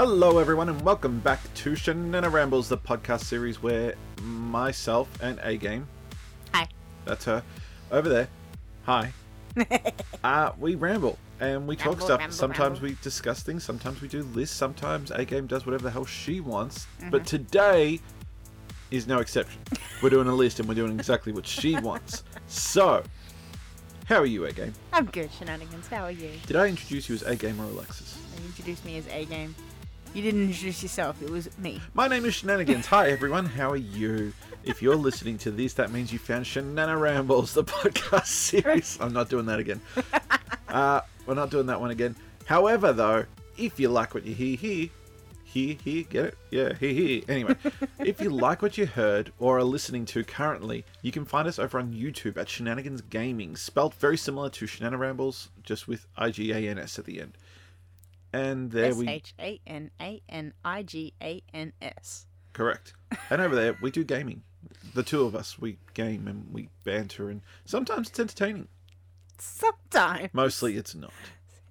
Hello, everyone, and welcome back to Shenanigans Rambles, the podcast series where myself and A Game, Hi. that's her, over there, hi, uh, we ramble and we talk Ramble, stuff. ramble, sometimes ramble. we discuss things, sometimes we do lists, sometimes A Game does whatever the hell she wants. Mm-hmm. But today is no exception. We're doing a list and we're doing exactly what she wants. So, how are you, A Game? I'm good, shenanigans. How are you? Did I introduce you as A Game or Alexis? You introduced me as A game. You didn't introduce yourself. It was me. My name is Shenanigans. Hi, everyone. How are you? If you're listening to this, that means you found Shenana Rambles, the podcast series. I'm not doing that again. Uh, we're not doing that one again. However, though, if you like what you hear here, hear, hear, get it? Yeah, hear, hear. Anyway, if you like what you heard or are listening to currently, you can find us over on YouTube at Shenanigans Gaming, spelled very similar to Shenana Rambles, just with I G A N S at the end. And there S we H A N A N I G A N S. Correct. And over there, we do gaming. The two of us, we game and we banter, and sometimes it's entertaining. Sometimes. Mostly, it's not.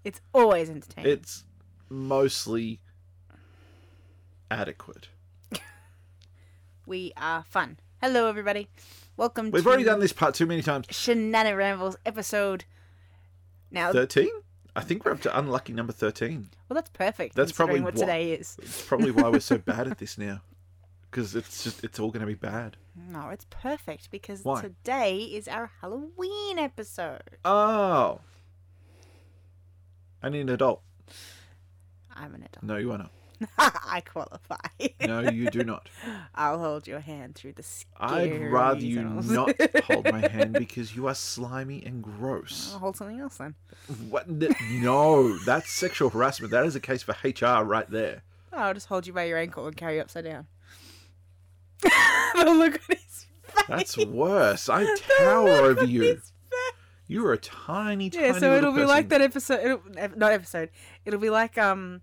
It's always entertaining. It's mostly adequate. we are fun. Hello, everybody. Welcome We've already done this part too many times. Shenana Rambles episode. Now, 13? I think we're up to unlucky number 13. well, that's perfect. That's probably what what- today is. It's probably why we're so bad at this now. Because it's just, it's all going to be bad. No, it's perfect because Why? today is our Halloween episode. Oh. I need an adult. I'm an adult. No, you are not. I qualify. No, you do not. I'll hold your hand through the skin. I'd rather you not hold my hand because you are slimy and gross. I'll hold something else then. What? No, that's sexual harassment. That is a case for HR right there. Oh, I'll just hold you by your ankle and carry you upside down. look on his face. That's worse. I tower over you. You are a tiny, tiny Yeah, so it'll be like that episode. It'll, not episode. It'll be like um,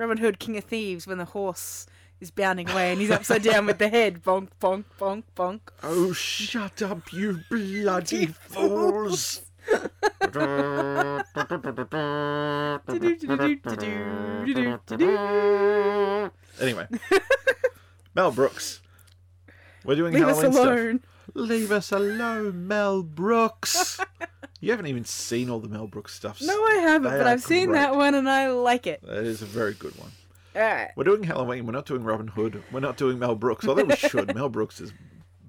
Robin Hood, King of Thieves, when the horse is bounding away and he's upside down with the head. Bonk, bonk, bonk, bonk. Oh, shut up, you bloody fools! anyway, Mel Brooks. We're doing Leave us Halloween stuff. alone. Leave us alone, Mel Brooks. You haven't even seen all the Mel Brooks stuff. No, I haven't, They but are I've seen great. that one and I like it. That is a very good one. All right. We're doing Halloween. We're not doing Robin Hood. We're not doing Mel Brooks. Although we should. Mel Brooks is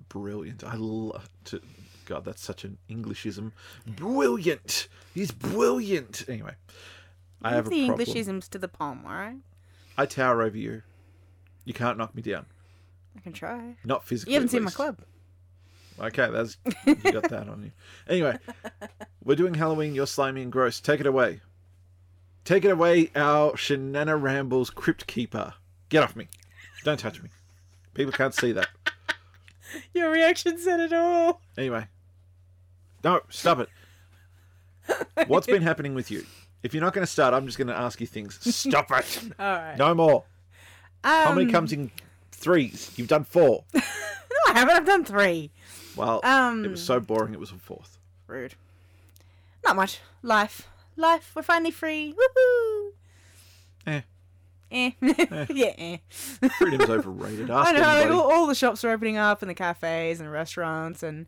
brilliant. I love to. God, that's such an Englishism. Brilliant. He's brilliant. Anyway, I have a the problem. Englishisms to the palm, all right? I tower over you. You can't knock me down. I can try. Not physically. You haven't at seen my least. club. Okay, that's you got that on you. Anyway, we're doing Halloween. You're slimy and gross. Take it away. Take it away, our Shenana Rambles Crypt Keeper. Get off me. Don't touch me. People can't see that. Your reaction said it all. Anyway. No, stop it. What's been happening with you? If you're not going to start, I'm just going to ask you things. Stop it. All right. No more. Um, Comedy comes in threes. You've done four. No, I haven't. I've done three. Well, Um, it was so boring. It was a fourth. Rude. Not much. Life. Life. We're finally free. Woohoo! Eh. Eh. yeah. Eh. Freedom's overrated. Ask I know. like, anybody. all, all the shops are opening up, and the cafes and restaurants, and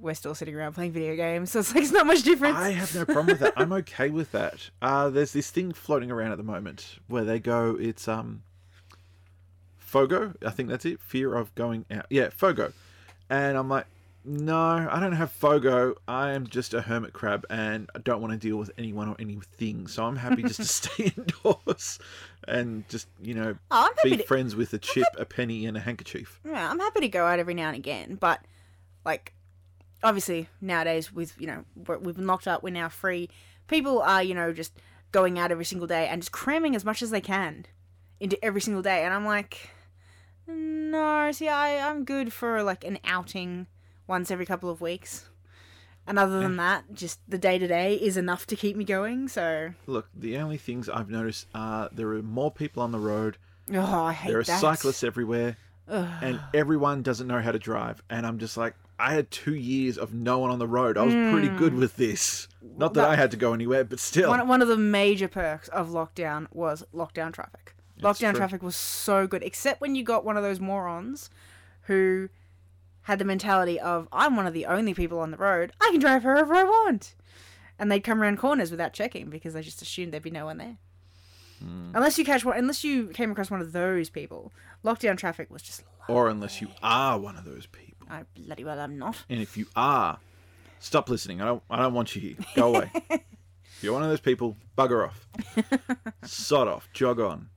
we're still sitting around playing video games. So it's like it's not much difference. I have no problem with that. I'm okay with that. Uh, there's this thing floating around at the moment where they go. It's um, Fogo. I think that's it. Fear of going out. Yeah, Fogo. And I'm like, no, I don't have Fogo. I am just a hermit crab, and I don't want to deal with anyone or anything. So I'm happy just to stay indoors and just you know Oh, be to- friends with a chip, a penny, and a handkerchief. Yeah, I'm happy to go out every now and again, but like obviously nowadays with you know we're, we've been locked up, we're now free. People are you know just going out every single day and just cramming as much as they can into every single day, and I'm like, no, see, I I'm good for like an outing once every couple of weeks. And other than eh. that, just the day to day is enough to keep me going. So, Look, the only things I've noticed are there are more people on the road. oh, I hate There are that. cyclists everywhere, Ugh. and everyone doesn't know how to drive. And I'm just like, I had two years of no one on the road. I was pretty good hmm. with this. Not that that- I had to go anywhere, but still. One, one of the major perks of lockdown was lockdown traffic. Lockdown traffic was so good, except when you got one of those morons who had the mentality of I'm one of the only people on the road. I can drive wherever I want, and they'd come around corners without checking because they just assumed there'd be no one there. Hmm. Unless you catch one, unless you came across one of those people, lockdown traffic was just. Lovely. Or unless you are one of those people. I bloody well am not. And if you are, stop listening. I don't. I don't want you here. Go away. if you're one of those people, bugger off. Sod off. Jog on.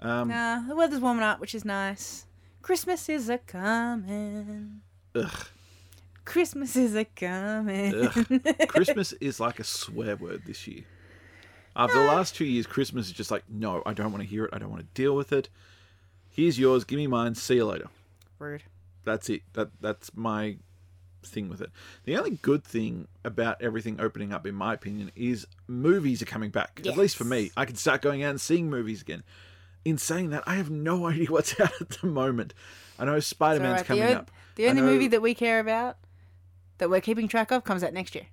Um, Nah, the weather's warming up, which is nice. Christmas is a coming. ugh, Christmas is a coming. ugh. Christmas is like a swear word this year. After the last two years, Christmas is just like, no, I don't want to hear it. I don't want to deal with it. Here's yours. Give me mine. See you later. Rude. That's it. That that's my thing with it. The only good thing about everything opening up, in my opinion, is movies are coming back. At least for me, I can start going out and seeing movies again. In saying that, I have no idea what's out at the moment. I know Spider Man's right, coming the, o- up. the only know- movie that we care about, that we're keeping track of, comes out next year.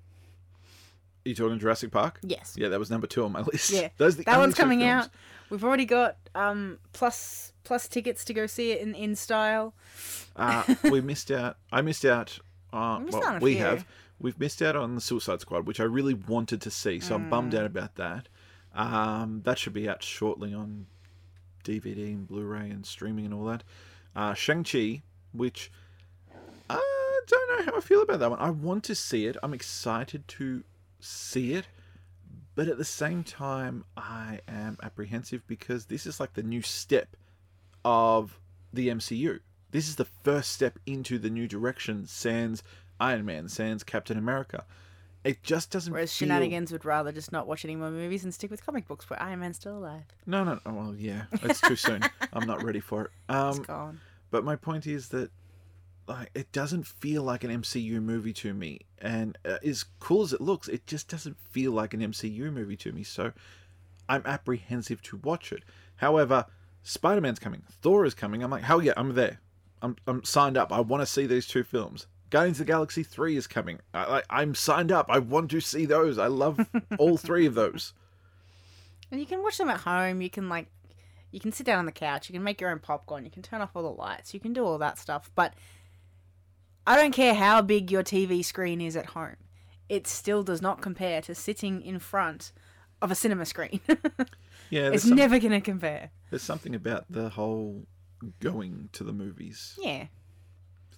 Are you talking Jurassic Park? Yes. Yeah, that was number two on my list. Yeah. That one's coming films. out. We've already got um plus plus tickets to go see it in in style. Uh, we missed out. I missed out. Uh, We missed well, out on a we few. have. We've missed out on the Suicide Squad, which I really wanted to see. So I'm bummed Mm. out about that. Um, that should be out shortly on DVD and Blu-ray and streaming and all that. Uh, Shang Chi, which I don't know how I feel about that one. I want to see it. I'm excited to see it. But at the same time, I am apprehensive because this is like the new step of the MCU. This is the first step into the new direction, sans Iron Man, sans Captain America. It just doesn't Whereas feel... Shenanigans would rather just not watch any more movies and stick with comic books where Iron Man's still alive. No, no, no. Well, yeah, it's too soon. I'm not ready for it. It's Um, gone. but my point is that like it doesn't feel like an MCU movie to me, and uh, as cool as it looks, it just doesn't feel like an MCU movie to me. So I'm apprehensive to watch it. However, Spider Man's coming, Thor is coming. I'm like, hell yeah, I'm there. I'm I'm signed up. I want to see these two films. Guardians of the Galaxy three is coming. I, I'm signed up. I want to see those. I love all three of those. And you can watch them at home. You can like, you can sit down on the couch. You can make your own popcorn. You can turn off all the lights. You can do all that stuff. But I don't care how big your TV screen is at home. It still does not compare to sitting in front of a cinema screen. Yeah, it's some- never gonna compare. there's something about the whole going to the movies Yeah,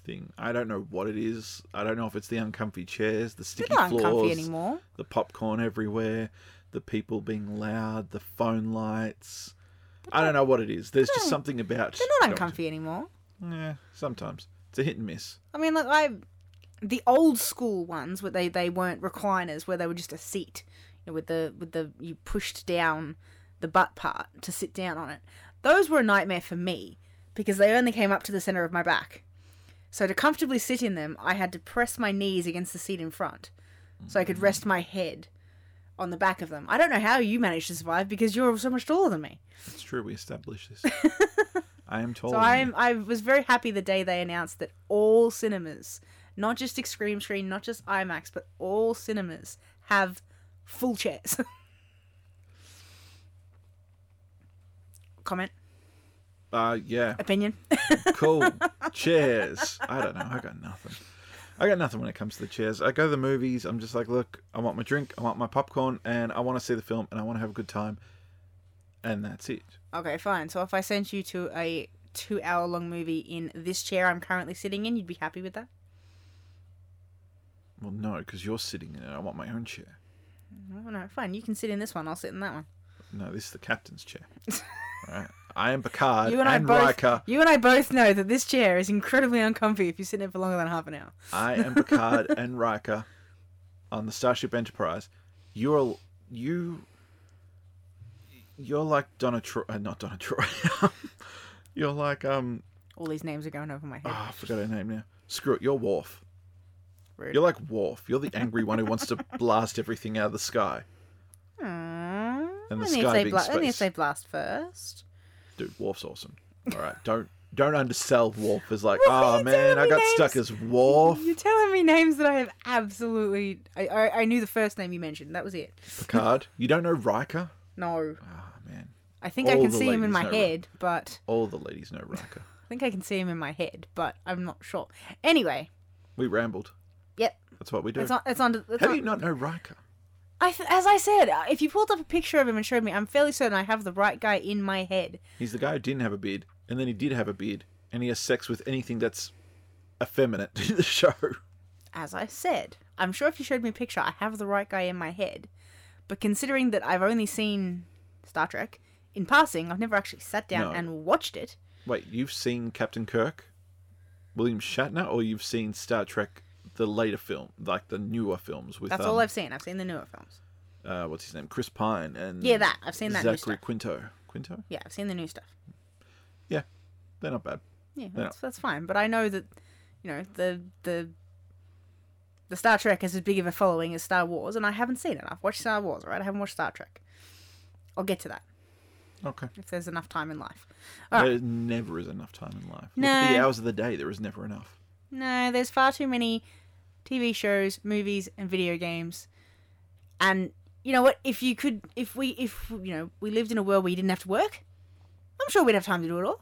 thing. I don't know what it is. I don't know if it's the uncomfy chairs, the sticky not floors, uncomfy anymore. the popcorn everywhere, the people being loud, the phone lights. I don't know what it is. There's just something about. They're not uncomfy anymore. Yeah, sometimes it's a hit and miss. I mean, like I, the old school ones where they they weren't recliners, where they were just a seat, you know, with the with the you pushed down the butt part to sit down on it. Those were a nightmare for me because they only came up to the center of my back. So to comfortably sit in them, I had to press my knees against the seat in front, so I could rest my head on the back of them. I don't know how you managed to survive because you're so much taller than me. It's true. We established this. I am told. So I'm I was very happy the day they announced that all cinemas, not just Extreme Screen, not just IMAX, but all cinemas have full chairs. Comment, Uh, yeah. opinion. Cool. chairs. I don't know. I got nothing. I got nothing when it comes to the chairs. I go to the movies. I'm just like, look, I want my drink, I want my popcorn, and I want to see the film, and I want to have a good time, and that's it. okay, fine. So if I sent you to a two-hour long movie in this chair I'm currently sitting in, you'd be happy with that? Well, no, because you're sitting in it. I want my own chair. Oh, no, fine. You can sit in this one. I'll sit in that one. No, this is the captain's chair. All right. I am Picard You and and, I both. Riker. You and I both know that this chair is incredibly uncomfy if you sit in it for longer than half an hour. I am Picard and Riker on the Starship Enterprise. You're you. You're like Donna Troy. Uh, not Donna Troy. you're like um. All these names are going over my head. Oh, I forgot her name now. Screw it. You're Worf. Rude. You're like Worf. You're the angry one who wants to blast everything out of the sky. Aww. And the only, if sky they being bla- only if they blast first. Dude, Worf's awesome. All right, don't don't undersell Worf as like, oh man, I got stuck as Worf. You're telling me names that I have absolutely. I, I, I knew the first name you mentioned. That was it. Picard. You don't know Riker? No. Oh man. I think I can see him in my head, but All the ladies know Riker. I think I can see him in my head, but I'm not sure. Anyway, We rambled. yep. That's what we do. It's on. It's on. It's How on do you not know Riker? I th- as I said, uh, if you pulled up a picture of him and showed me, I'm fairly certain I have the right guy in my head. He's the guy who didn't have a beard, and then he did have a beard, and he has sex with anything that's effeminate in the show. As I said, I'm sure if you showed me a picture, I have the right guy in my head. But considering that I've only seen Star Trek in passing, I've never actually sat down No. and watched it. Wait, you've seen Captain Kirk, William Shatner, or you've seen Star Trek, the later film, like the newer films with That's um, all I've seen. I've seen the newer films. uh, what's his name, Chris Pine, and Yeah, that. I've seen that new Zachary. Quinto. Quinto? Yeah, I've seen the new stuff. Yeah, they're not bad. Yeah, that's, that's fine. But I know that, you know, the the the Star Trek has as big of a following as Star Wars, and I haven't seen it. I've watched Star Wars, right? I haven't watched Star Trek. I'll get to that Okay. if there's enough time in life. All right. There never is enough time in life. Look at the No. hours of the day. There is never enough. No, there's far too many TV shows, movies, and video games. And you know what? If you could, if we, if you know, we lived in a world where you didn't have to work, I'm sure we'd have time to do it all.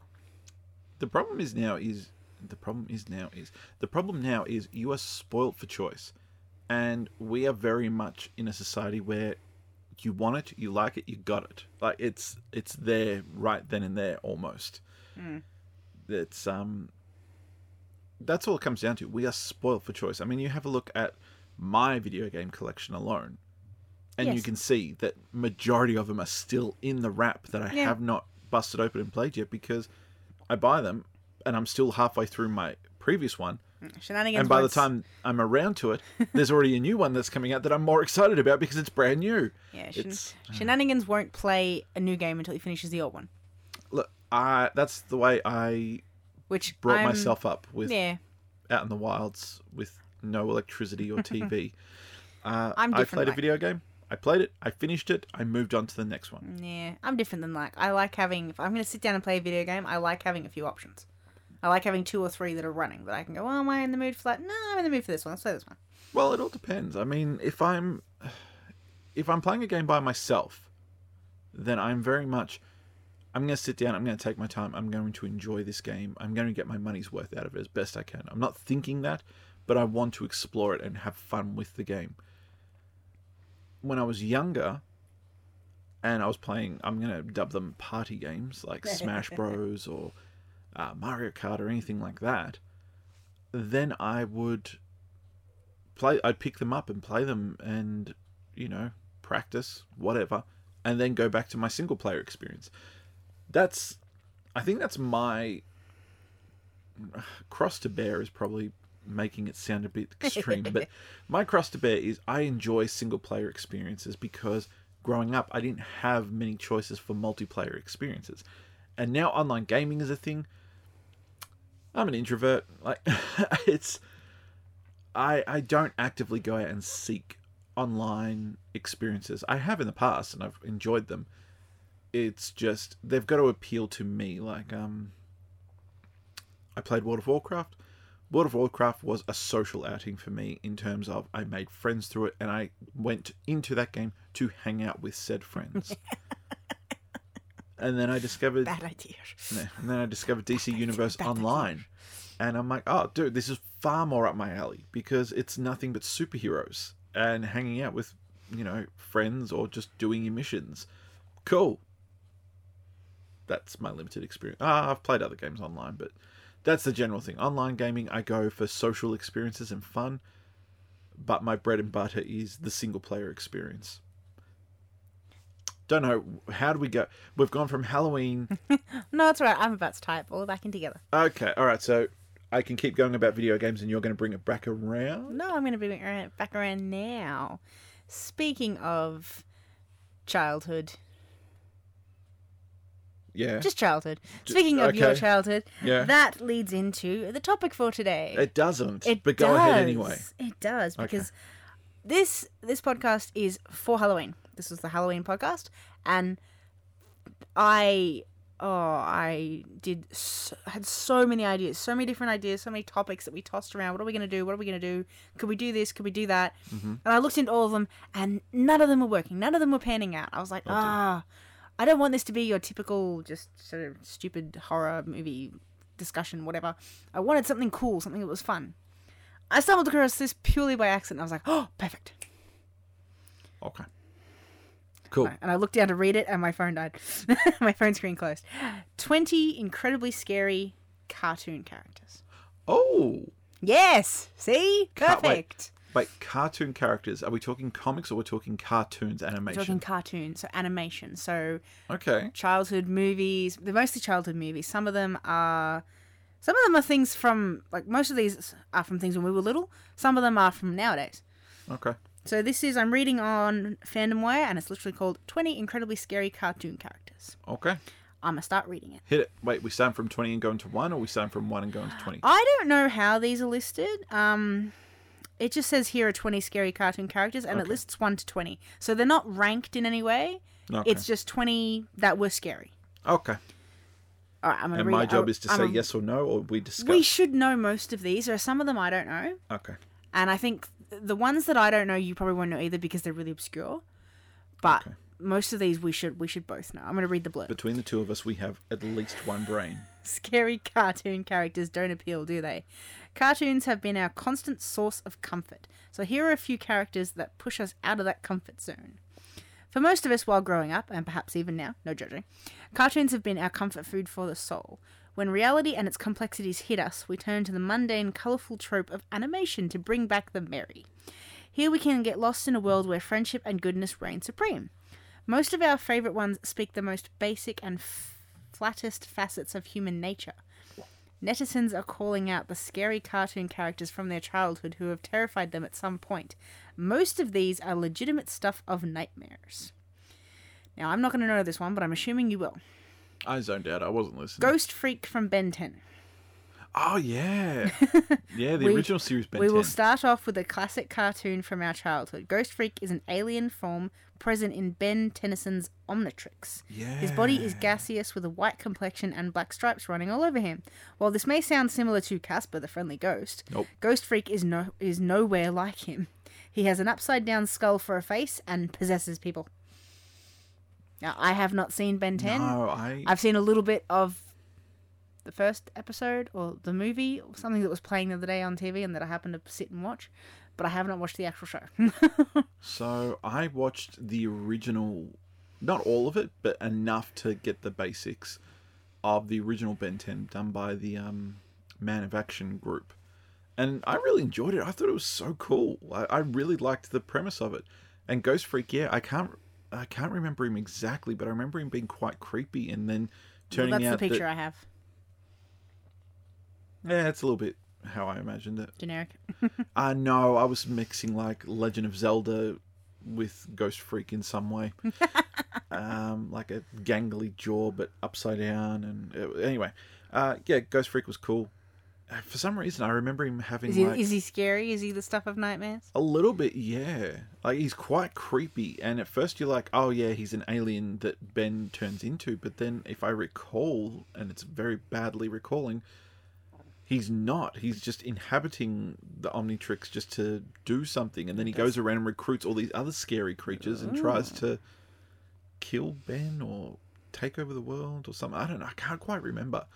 The problem is now is the problem is now is the problem now is you are spoilt for choice, and we are very much in a society where you want it, you like it, you got it. Like it's it's there right then and there almost. It's um. That's all it comes down to. We are spoiled for choice. I mean, you have a look at my video game collection alone, and you can see that majority of them are still in the wrap that I Yeah. have not busted open and played yet because I buy them and I'm still halfway through my previous one. Shenanigans. And by the time I'm around to it, there's already a new one that's coming out that I'm more excited about because it's brand new. yeah, shen- Shenanigans won't play a new game until he finishes the old one, Look, I that's the way I which brought I'm- myself up with Yeah, out in the wilds with no electricity or TV. uh, I'm I played a video game. I played it. I finished it. I moved on to the next one. yeah, I'm different than like I like having. If I'm going to sit down and play a video game, I like having a few options. I like having two or three that are running that I can go. Oh, am I in the mood for that? No, I'm in the mood for this one. Let's play this one. Well, it all depends. I mean, if I'm if I'm playing a game by myself, then I'm very much I'm going to sit down, I'm going to take my time, I'm going to enjoy this game. I'm going to get my money's worth out of it as best I can. I'm not thinking that, but I want to explore it and have fun with the game. When I was younger and I was playing, I'm going to dub them party games like Smash Bros or uh, Mario Kart or anything like that, then I would play I'd pick them up and play them and you know practice whatever and then go back to my single player experience that's I think that's my cross to bear is probably making it sound a bit extreme but my cross to bear is I enjoy single player experiences because growing up I didn't have many choices for multiplayer experiences and now online gaming is a thing I'm an introvert like it's I I don't actively go out and seek online experiences. I have in the past and I've enjoyed them. It's just they've got to appeal to me. Like um I played World of Warcraft. World of Warcraft was a social outing for me in terms of I made friends through it and I went into that game to hang out with said friends. and then I discovered Bad idea. And then I discovered DC Universe bad idea. Online. And I'm like, oh, dude, this is far more up my alley because it's nothing but superheroes and hanging out with, you know, friends or just doing your missions. Cool. That's my limited experience. Ah, I've played other games online, but that's the general thing. Online gaming, I go for social experiences and fun, but my bread and butter is the single player experience. Don't know. How do we go? We've gone from Halloween No, it's right. I'm about to type all back in together. Okay, all right. So I can keep going about video games, and you're going to bring it back around. No, I'm going to bring it back around now. Speaking of childhood, Yeah, just childhood. Speaking of your childhood, Yeah. that leads into the topic for today. it doesn't. It but go does. ahead anyway. It does because this this podcast is for Halloween. This was the Halloween podcast, and I oh I did so, had so many ideas, so many different ideas, so many topics that we tossed around. What are we gonna do? What are we gonna do? Could we do this? Could we do that? Mm-hmm. And I looked into all of them, and none of them were working. None of them were panning out. I was like, ah. I don't want this to be your typical just sort of stupid horror movie discussion, whatever. I wanted something cool, something that was fun. I stumbled across this purely by accident. I was like, oh, perfect. Okay. Cool. And I looked down to read it, and my phone died. my phone screen closed. 20 incredibly scary cartoon characters. Oh, Yes! See? Perfect. Wait, cartoon characters. Are we talking comics or we're talking cartoons We're animation? talking cartoons, so animation. So Okay. childhood movies. They're mostly childhood movies. Some of them are. Some of them are things from like most of these are from things when we were little. Some of them are from nowadays. Okay. So this is I'm reading on FandomWire and it's literally called 20 incredibly scary cartoon characters. Okay. I'm gonna start reading it. Hit it. Wait, we start from 20 and going to 1 or we start from 1 and going to 20? I don't know how these are listed. Um, it just says here are 20 scary cartoon characters and it lists 1 to 20. So they're not ranked in any way. Okay. It's just 20 that were scary. Okay. All right, I'm gonna And read my it. job I- is to I'm say a- yes or no or we discuss. We should know most of these. There are some of them I don't know. Okay. And I think the ones that I don't know, you probably won't know either because they're really obscure. But Okay. most of these we should we should both know. I'm going to read the blurb. Between the two of us, we have at least one brain. Scary cartoon characters don't appeal, do they? Cartoons have been our constant source of comfort. So here are a few characters that push us out of that comfort zone. For most of us while growing up, and perhaps even now, no judging, cartoons have been our comfort food for the soul. When reality and its complexities hit us, we turn to the mundane, colourful trope of animation to bring back the merry. Here we can get lost in a world where friendship and goodness reign supreme. Most of our favourite ones speak the most basic and f- flattest facets of human nature. Netizens are calling out the scary cartoon characters from their childhood who have terrified them at some point. Most of these are legitimate stuff of nightmares. Now, I'm not going to know this one, but I'm assuming you will. I zoned out. I wasn't listening. Ghostfreak from Ben 10. Oh, yeah. Yeah, the We- original series Ben we 10. will start off with a classic cartoon from our childhood. Ghostfreak is an alien form present in Ben Tennyson's Omnitrix. yeah. His body is gaseous with a white complexion and black stripes running all over him. While this may sound similar to Casper the Friendly Ghost, Nope. Ghostfreak is no is nowhere like him. He has an upside down skull for a face and possesses people. Now I have not seen Ben 10. No, I. I've seen a little bit of the first episode or the movie, or something that was playing the other day on TV and that I happened to sit and watch, but I have not watched the actual show. So I watched the original, not all of it, but enough to get the basics of the original Ben 10 done by the um, Man of Action group. And I really enjoyed it. I thought it was so cool. I, I really liked the premise of it. And Ghostfreak, yeah, I can't I can't remember him exactly, but I remember him being quite creepy and then Well, turning that's the picture that I have. Yeah, it's a little bit how I imagined it. Generic. I know. I was mixing like Legend of Zelda with Ghostfreak in some way. um, like a gangly jaw but upside down and uh, anyway. Uh yeah, Ghostfreak was cool. Uh, For some reason I remember him having Is he, like is he scary? Is he the stuff of nightmares? a little bit, yeah. Like he's quite creepy and at first you're like, "Oh yeah, he's an alien that Ben turns into." But then if I recall and it's very badly recalling, he's not. He's just inhabiting the Omnitrix just to do something, and then he goes around and recruits all these other scary creatures and tries to kill Ben or take over the world or something. I don't know. I can't quite remember.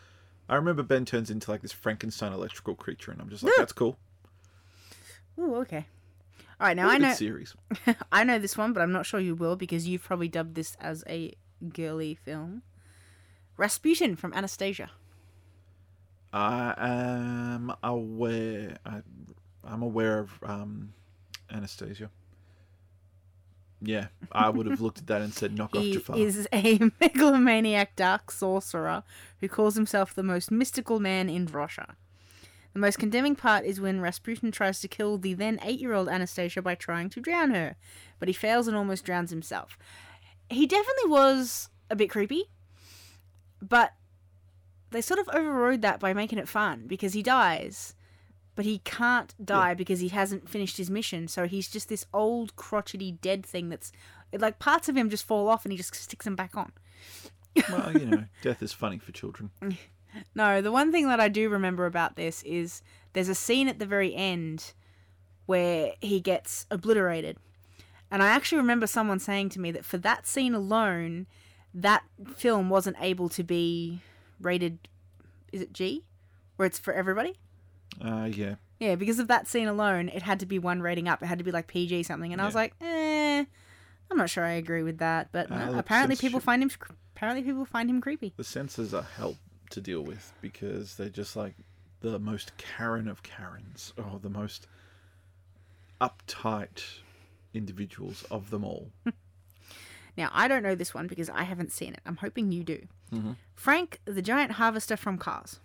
I remember Ben turns into like this Frankenstein electrical creature, and I'm just like, that's cool. Ooh, okay. All right, now I know series. I know this one, but I'm not sure you will because you've probably dubbed this as a girly film. Rasputin from Anastasia. I am aware. I, I'm aware of um, Anastasia. Yeah, I would have looked at that and said, "Knock off He Jafar." He is a megalomaniac dark sorcerer who calls himself the most mystical man in Russia. The most condemning part is when Rasputin tries to kill the then eight year old Anastasia by trying to drown her, but he fails and almost drowns himself. He definitely was a bit creepy, but they sort of overrode that by making it fun because he dies, but he can't die because he hasn't finished his mission, so he's just this old, crotchety, dead thing that's like parts of him just fall off and he just sticks them back on. well, you know, death is funny for children. No, the one thing that I do remember about this is there's a scene at the very end where he gets obliterated. And I actually remember someone saying to me that for that scene alone, that film wasn't able to be rated. Is it G, where it's for everybody? Uh, yeah. Yeah, because of that scene alone, it had to be one rating up. It had to be like PG something, and I was like, eh, I'm not sure I agree with that. But Uh, no, apparently people censorship- find him. Apparently people find him creepy. The censors are help to deal with because they're just like the most Karen of Karens, or the most uptight individuals of them all. Now I don't know this one because I haven't seen it. I'm hoping you do. Mhm. Frank, the giant harvester from Cars.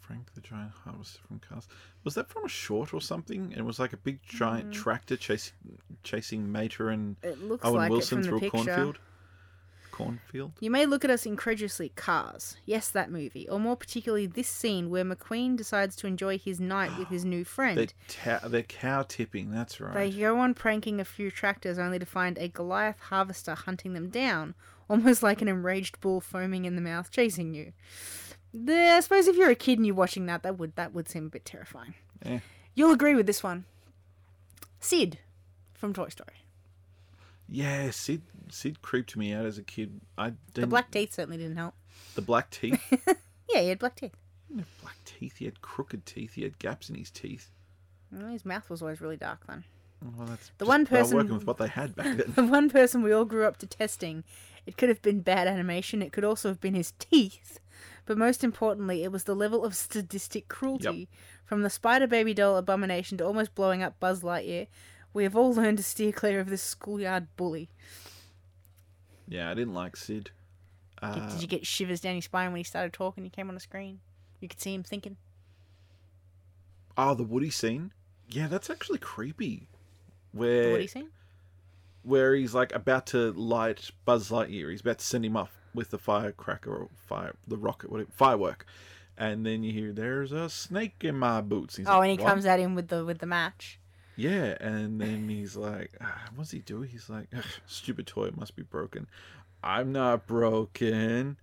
Frank the Giant Harvester from Cars. Was that from a short or something? It was like a big giant tractor chasing chasing Mater and Owen like Wilson through the a picture. cornfield. Cornfield. You may look at us incredulously, Cars. Yes, that movie. Or more particularly, this scene where McQueen decides to enjoy his night with his new friend. They're, ta- they're cow tipping. That's right. They go on pranking a few tractors only to find a Goliath harvester hunting them down, almost like an enraged bull foaming in the mouth chasing you. The- I suppose if you're a kid and you're watching that, that would that would seem a bit terrifying. Eh. You'll agree with this one. Sid from Toy Story. Yeah, Sid. Sid creeped me out as a kid. I didn't. The black teeth certainly didn't help. The black teeth. Yeah, he had black teeth. He didn't black teeth. He had crooked teeth. He had gaps in his teeth. Well, his mouth was always really dark then. Well, that's The one person- working with what they had back then. The one person we all grew up to testing. It could have been bad animation, it could also have been his teeth. But most importantly, it was the level of sadistic cruelty. From the Spider Baby doll abomination to almost blowing up Buzz Lightyear, we have all learned to steer clear of this schoolyard bully. Yeah, I didn't like Sid. Uh, Did you get shivers down your spine when he started talking? He came on the screen. You could see him thinking. oh, the Woody scene. Yeah, that's actually creepy. Where are you saying? where he's like about to light Buzz Lightyear. He's about to send him off with the firecracker or fire, the rocket, whatever, firework. And then you hear, "There's a snake in my boots." He's Oh, like, and he "What?" comes at him with the with the match. Yeah, and then he's like, ah, "What's he do?" He's like, "Stupid toy must be broken." I'm not broken.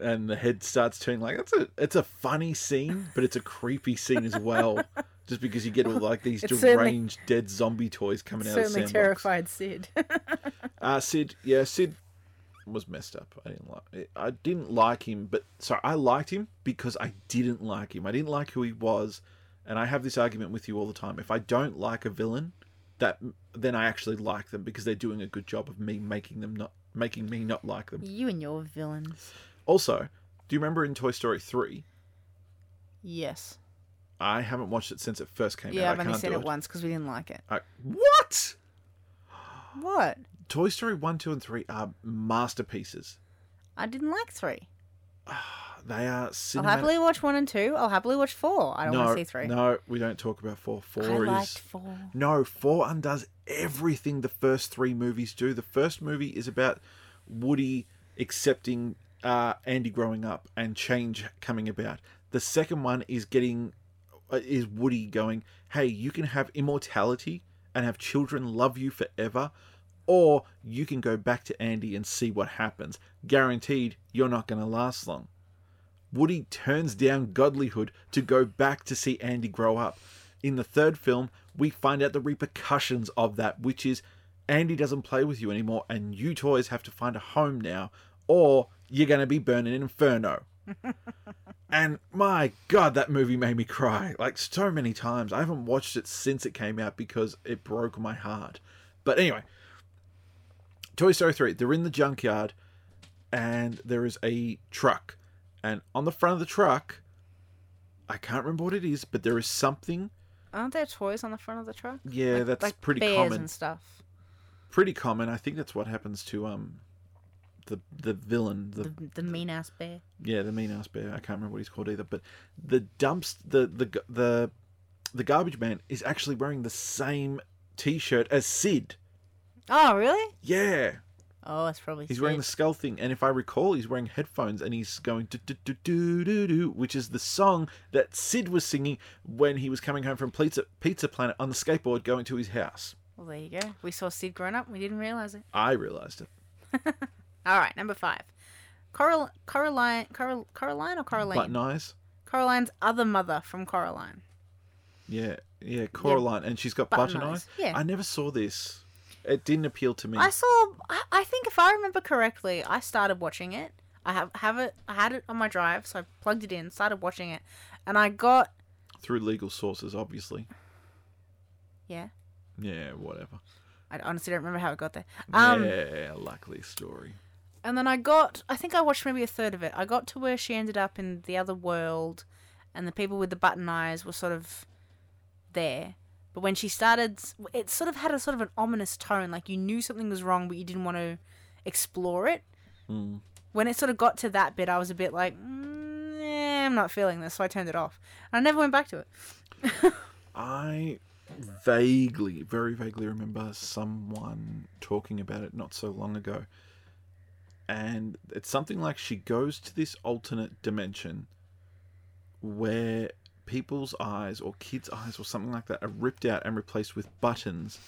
And the head starts turning like that's a it's a funny scene, but it's a creepy scene as well. Just because you get all like these It's deranged dead zombie toys coming out of the Certainly terrified Sid. Uh, Sid, yeah, Sid was messed up. I didn't like. I didn't like him, but sorry, I liked him because I didn't like him. I didn't like who he was, and I have this argument with you all the time. If I don't like a villain, that then I actually like them because they're doing a good job of me making them not making me not like them. you and your villains. Also, do you remember in Toy Story three? Yes. I haven't watched it since it first came out. Yeah. I've I only seen do it once because we didn't like it. I, what? What? Toy Story one, two, and three are masterpieces. I didn't like three. They are I'll happily watch one and two. I'll happily watch four. I don't no, want to see three. No, we don't talk about four. Four I is liked four. no four undoes everything the first three movies do. The first movie is about Woody accepting uh, Andy growing up and change coming about. The second one is getting uh, is Woody going, "Hey, you can have immortality and have children love you forever." Or you can go back to Andy and see what happens. Guaranteed, you're not going to last long. Woody turns down godlyhood to go back to see Andy grow up. In the third film, we find out the repercussions of that, which is Andy doesn't play with you anymore, and you toys have to find a home now, or you're going to be burning in Inferno. and my god, that movie made me cry like so many times. I haven't watched it since it came out because it broke my heart. But anyway, Toy Story 3, they're in the junkyard and there is a truck. And on the front of the truck, I can't remember what it is, but there is something. Aren't there toys on the front of the truck? Yeah, Like- that's like pretty bears common. and stuff. Pretty common. I think that's what happens to um the the villain, the The, the mean ass bear. yeah, the mean ass bear. I can't remember what he's called either. But the dumps the the the the garbage man is actually wearing the same T-shirt as Sid. Oh, really? Yeah, Oh, that's probably. he's wearing the skull thing, and if I recall, he's wearing headphones and he's going do do do do do do, which is the song that Sid was singing when he was coming home from Pizza Pizza Planet on the skateboard going to his house. Well, there you go. We saw Sid growing up. We didn't realize it. I realized it. All right, number five. Coral, Coraline, Coral, Coraline or Coraline? Button eyes. Coraline's other mother from Coraline. Yeah, yeah, Coraline, and she's got button, Button eyes. eyes, yeah. I never saw this. It didn't appeal to me I saw. I, I think if I remember correctly, I started watching it. I have have it. I had it on my drive, so I plugged it in, started watching it, and I got through legal sources, obviously. yeah. Yeah, whatever. I honestly don't remember how it got there. Um, yeah, likely story. and then I got. I think I watched maybe a third of it. I got to where she ended up in the other world, and the people with the button eyes were sort of there. But when she started, it sort of had a sort of an ominous tone, like you knew something was wrong, but you didn't want to explore it. Mm. When it sort of got to that bit, I was a bit like, mm, eh, I'm not feeling this, so I turned it off. And I never went back to it. I vaguely, very vaguely remember someone talking about it not so long ago. And it's something like she goes to this alternate dimension where people's eyes or kids' eyes or something like that are ripped out and replaced with buttons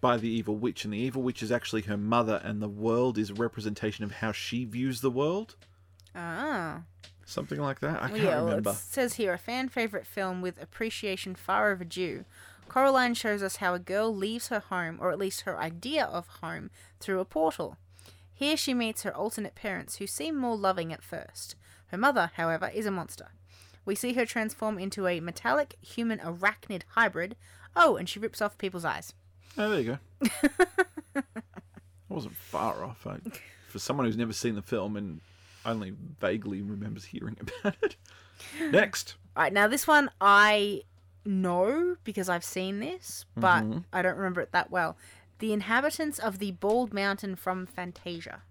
by the evil witch. And the evil witch is actually her mother, and the world is a representation of how she views the world. Ah. Something like that. I can't yeah, well, remember. it says here a fan favorite film with appreciation far overdue. Coraline shows us how a girl leaves her home, or at least her idea of home, through a portal. Here she meets her alternate parents, who seem more loving at first. Her mother, however, is a monster. We see her transform into a metallic human arachnid hybrid. Oh, and she rips off people's eyes. Oh, there you go. I wasn't far off. I, for someone who's never seen the film and only vaguely remembers hearing about it. Next. All right, now this one I know because I've seen this, but Mm-hmm. I don't remember it that well. The inhabitants of the Bald Mountain from Fantasia.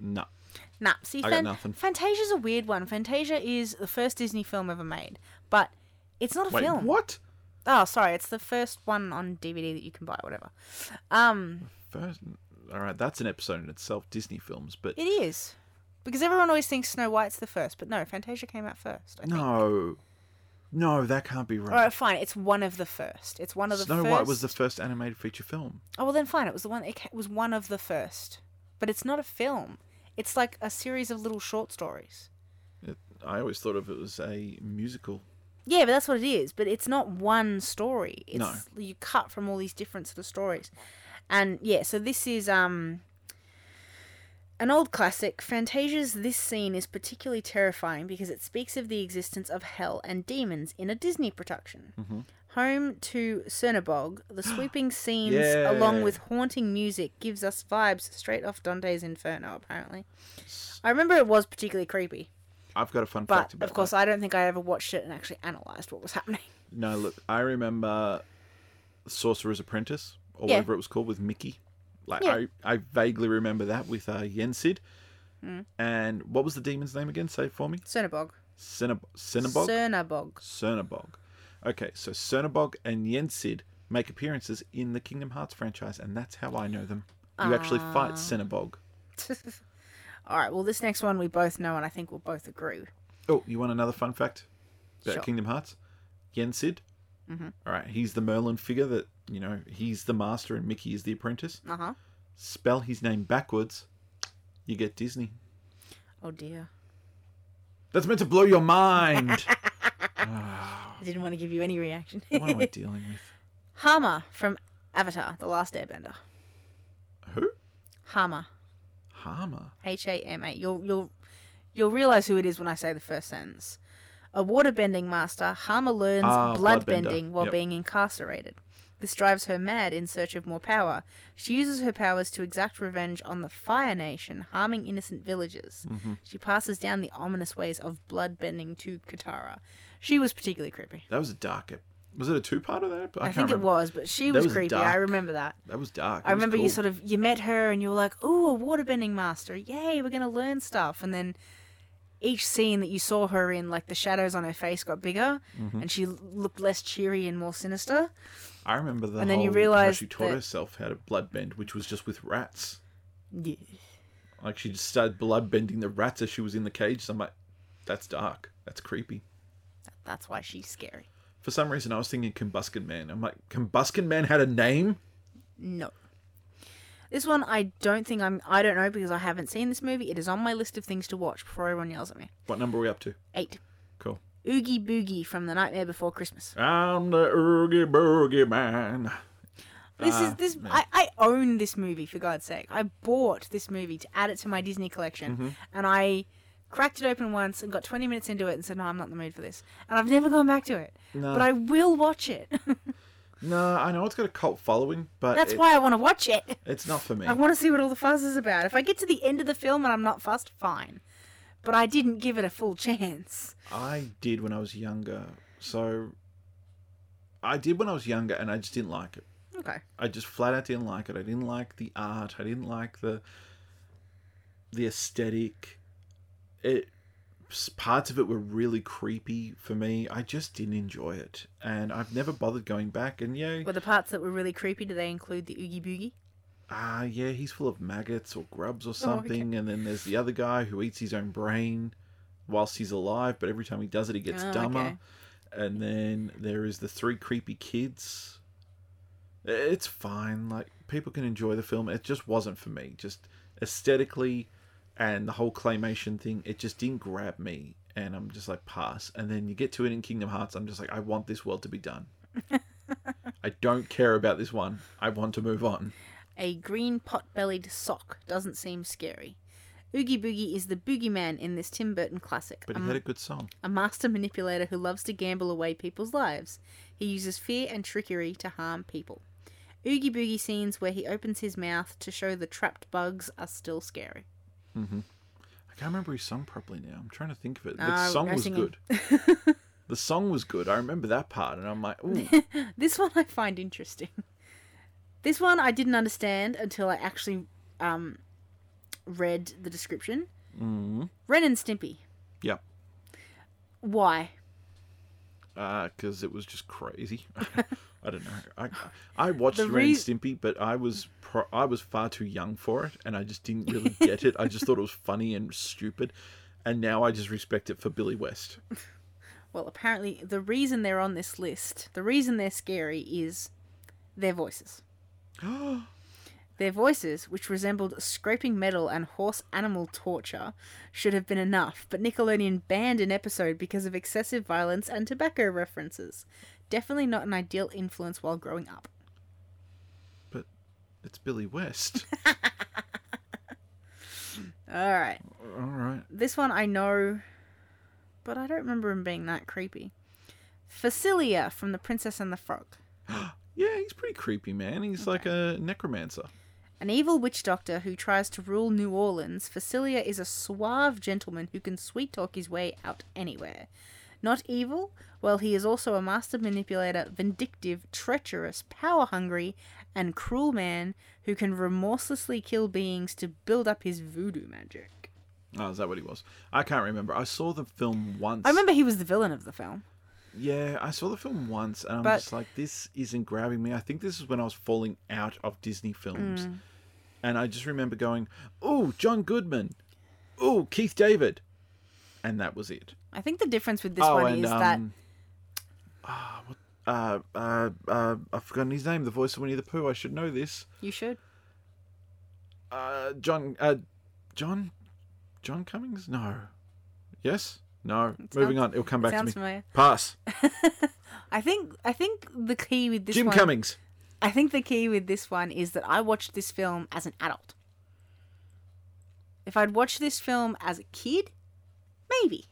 No. Nah, see, I got Fan- nothing. Fantasia's a weird one. Fantasia is the first Disney film ever made, but it's not a Wait, film. what? Oh, sorry, it's the first one on DVD that you can buy, whatever. Um, First, all right, that's an episode in itself, Disney films, but it is because everyone always thinks Snow White's the first, but no, Fantasia came out first. I think. no. No, that can't be right. All right, fine. It's one of the first. It's one of the Snow first. White was the first animated feature film. Oh well, then fine. It was the one. It ca- was one of the first, but it's not a film. It's like a series of little short stories. It, I always thought of it as a musical. Yeah, but that's what it is. But it's not one story. It's No. you cut from all these different sort of stories. And yeah, so this is um an old classic. Fantasia's this scene is particularly terrifying because it speaks of the existence of hell and demons in a Disney production. Mm-hmm. Home to Cernabog, the sweeping scenes Yeah. along with haunting music gives us vibes straight off Dante's Inferno, apparently. I remember it was particularly creepy, I've got a fun but fact about of course I don't think I ever watched it and actually analysed what was happening. No, look, I remember Sorcerer's Apprentice, or Yeah. whatever it was called, with Mickey. Like, Yeah. I, I vaguely remember that with uh, Yensid. Mm. And what was the demon's name again? Say it for me. Cernabog. Cinnab- Cinnabog? Cernabog. Cernabog. Okay, so Cernabog and Yensid make appearances in the Kingdom Hearts franchise, and that's how I know them. You actually Ah. fight Cernabog. All right. Well, this next one we both know, and I think we'll both agree. Oh, you want another fun fact about Sure. Kingdom Hearts? Yensid. Mm-hmm. All right, he's the Merlin figure that you know. He's the master, and Mickey is the apprentice. Uh huh. Spell his name backwards, you get Disney. Oh dear. That's meant to blow your mind. I didn't want to give you any reaction. what am I dealing with? Hama from Avatar: The Last Airbender. Who? Hama. Hama. H A M A. You'll you'll you'll realize who it is when I say the first sentence. A waterbending master, Hama learns Ah, bloodbending bloodbender. while Yep. being incarcerated. This drives her mad in search of more power. She uses her powers to exact revenge on the Fire Nation, harming innocent villagers. Mm-hmm. She passes down the ominous ways of bloodbending to Katara. She was particularly creepy. That was a dark. ep- Was it a two-part of that? I, can't think remember. it was, but she That was, was creepy. I dark. remember that. That was dark. I It was remember you cool. sort of you met her and you were like, "Ooh, a waterbending master! Yay, we're gonna learn stuff!" And then each scene that you saw her in, like the shadows on her face got bigger, Mm-hmm. and she l- looked less cheery and more sinister. I remember the And then you whole- how realise she taught that- herself how to bloodbend, which was just with rats. Yeah. Like she just started bloodbending the rats as she was in the cage. So I'm like, that's dark. That's creepy. That's why she's scary. For some reason, I was thinking Combustion Man. I'm like, Combustion Man had a name. No. This one I don't think I'm. I don't know because I haven't seen this movie. It is on my list of things to watch before everyone yells at me. What number are we up to? Eight. Cool. Oogie Boogie from The Nightmare Before Christmas. I'm the Oogie Boogie Man. This Ah, is this. man. I, I own this movie for God's sake. I bought this movie to add it to my Disney collection, Mm-hmm. and I cracked it open once and got 20 minutes into it and said, "No, I'm not in the mood for this," and I've never gone back to it. No. But I will watch it. No, I know it's got a cult following, but That's it- why I want to watch it. it's not for me. I want to see what all the fuss is about. If I get to the end of the film and I'm not fussed, fine. But I didn't give it a full chance. I did when I was younger. So I did when I was younger, and I just didn't like it. Okay. I just flat out didn't like it. I didn't like the art. I didn't like the the aesthetic. It parts of it were really creepy for me. I just didn't enjoy it, and I've never bothered going back. And yeah, Were the parts that were really creepy, do they include the Oogie Boogie? ah, yeah, he's full of maggots or grubs or Oh, okay. something. And then there's the other guy who eats his own brain whilst he's alive, but every time he does it, he gets Oh, dumber. okay. And then there is the three creepy kids. It's fine. Like people can enjoy the film. It just wasn't for me. Just aesthetically, and the whole claymation thing. It just didn't grab me, and I'm just like pass. And then you get to it in Kingdom Hearts. I'm just like, I want this world to be done. I don't care about this one. I want to move on. A green pot-bellied sock doesn't seem scary. Oogie Boogie is the boogeyman in this Tim Burton classic. But a, he had a good song. a master manipulator who loves to gamble away people's lives. He uses fear and trickery to harm people. Oogie Boogie scenes where he opens his mouth to show the trapped bugs are still scary. I can't remember his song properly now. I'm trying to think of it. The Ah, song was good. the song was good. I remember that part, and I'm like, ooh. This one I find interesting. This one I didn't understand until I actually um, read the description. mm Ren and Stimpy. Yeah. Why? because it was just crazy. I don't know. I I watched The Ren and rea- Stimpy, but I was pro- I was far too young for it, and I just didn't really get it. I just thought it was funny and stupid, and now I just respect it for Billy West. Well, apparently the reason they're on this list, the reason they're scary is their voices. Their voices, which resembled scraping metal and horse animal torture, should have been enough, but Nickelodeon banned an episode because of excessive violence and tobacco references. Definitely not an ideal influence while growing up. but it's Billy West. Alright. All right. This one I know, but I don't remember him being that creepy. Facilier from The Princess and the Frog. Yeah, he's pretty creepy, man. He's like a necromancer. An evil witch doctor who tries to rule New Orleans, Facilier is a suave gentleman who can sweet talk his way out anywhere. Not evil, well, he is also a master manipulator, vindictive, treacherous, power hungry, and cruel man who can remorselessly kill beings to build up his voodoo magic. Oh, is that what he was? I can't remember. I saw the film once. I remember he was the villain of the film. Yeah, I saw the film once, and I'm But- just like, this isn't grabbing me. I think this is when I was falling out of Disney films, Mm. and I just remember going, "Oh, John Goodman, oh, Keith David," and that was it. I think the difference with this oh, one and is um, that ah, what, uh, uh, uh, I've forgotten his name. The voice of Winnie the Pooh. I should know this. you should. Uh, John, uh, John, John Cummings. No, yes, no. Moving sounds- on. It'll come back to Sounds me. familiar. Pass. I think I think the key with this Jim one Cummings. I think the key with this one is that I watched this film as an adult. If I'd watched this film as a kid, maybe.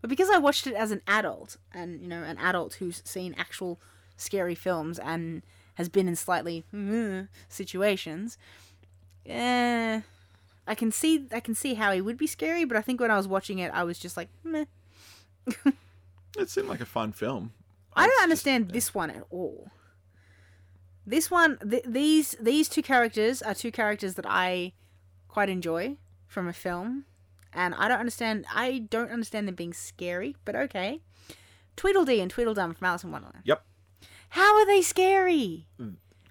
But because I watched it as an adult, and you know, an adult who's seen actual scary films and has been in slightly mm, situations, eh, I can see I can see how he would be scary. But I think when I was watching it, I was just like, meh. It seemed like a fun film. I don't just- understand this one at all. This one, th- these these two characters are two characters that I quite enjoy from a film, and I don't understand. I don't understand them being scary, but okay. Tweedledee and Tweedledum from Alice in Wonderland. Yep. How are they scary?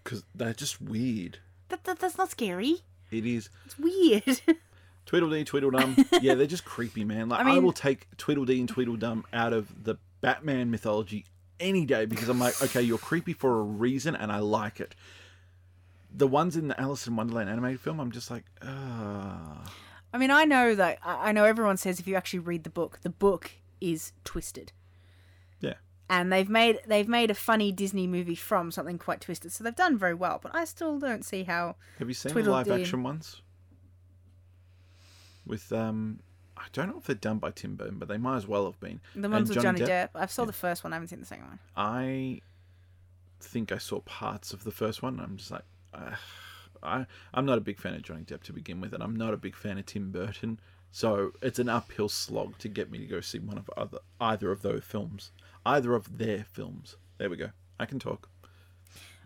because they're just weird. That, that that's not scary. It is It's weird. Tweedledee, Tweedledum. yeah, they're just creepy, man. Like I, I will take Tweedledee and Tweedledum out of the Batman mythology any day because I'm like, okay, you're creepy for a reason, and I like it. The ones in the Alice in Wonderland animated film, I'm just like, ah, I mean, I know that I know everyone says if you actually read the book, the book is twisted. yeah. and they've made they've made a funny Disney movie from something quite twisted. So they've done very well, but I still don't see how. Have you seen the live action ones? With um, I don't know if they're done by Tim Burton, but they might as well have been. The ones And with Johnny, Johnny Depp. I've saw the first one. I haven't seen the second one. I think I saw parts of the first one. I'm just like, uh, I I'm not a big fan of Johnny Depp to begin with, and I'm not a big fan of Tim Burton. So it's an uphill slog to get me to go see one of other either of those films, either of their films. There we go. I can talk.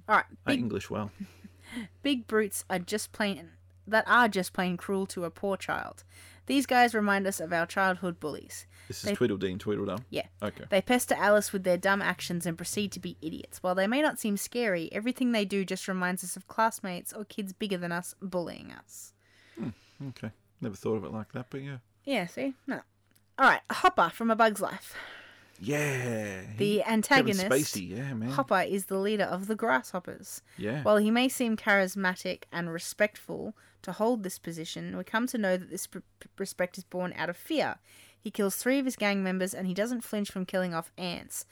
All right, I English well. big brutes are just plain that are just plain cruel to a poor child. These guys remind us of our childhood bullies. This is They- Tweedledee and Tweedledum. Yeah. Okay. They pester Alice with their dumb actions and proceed to be idiots. While they may not seem scary, everything they do just reminds us of classmates or kids bigger than us bullying us. Hmm, okay. Never thought of it like that, but yeah. Yeah, see? No. Alright, Hopper from A Bug's Life. Yeah. The antagonist, Spacey. Yeah, man. Hopper, is the leader of the Grasshoppers. Yeah. While he may seem charismatic and respectful to hold this position, we come to know that this respect is born out of fear. He kills three of his gang members and he doesn't flinch from killing off ants.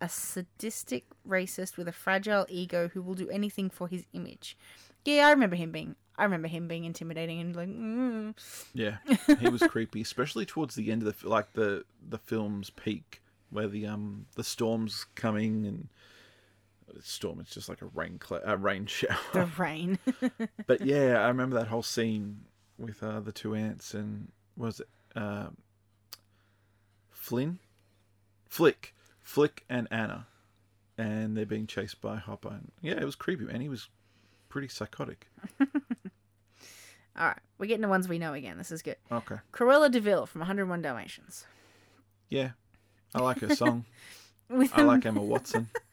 A sadistic racist with a fragile ego who will do anything for his image. Yeah, I remember him being. I remember him being intimidating and like. Mm. Yeah, he was creepy, especially towards the end of the like the the film's peak, where the um the storm's coming and storm. It's just like a rain cl- a rain shower. The rain. but yeah, I remember that whole scene with uh, the two ants and was it uh, Flynn, Flick, Flick and Anna, and they're being chased by Hopper. And yeah, it was creepy, man. He was pretty psychotic. All right, we're getting the ones we know again. This is good. Okay, Cruella de Vil from 101 Dalmatians. yeah, I like her song. I like Emma Watson.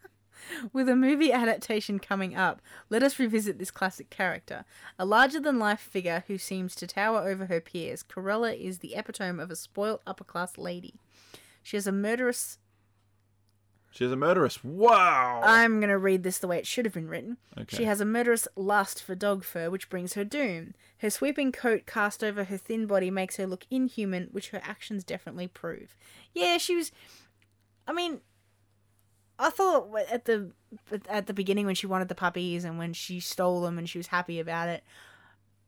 With a movie adaptation coming up, let us revisit this classic character. A larger than life figure who seems to tower over her peers, Cruella is the epitome of a spoilt upper class lady. She has a murderous. She's a murderess. Wow. I'm going to read this the way it should have been written. Okay. She has a murderous lust for dog fur, which brings her doom. Her sweeping coat cast over her thin body makes her look inhuman, which her actions definitely prove. Yeah, she was. I mean, I thought at the at the beginning when she wanted the puppies and when she stole them and she was happy about it,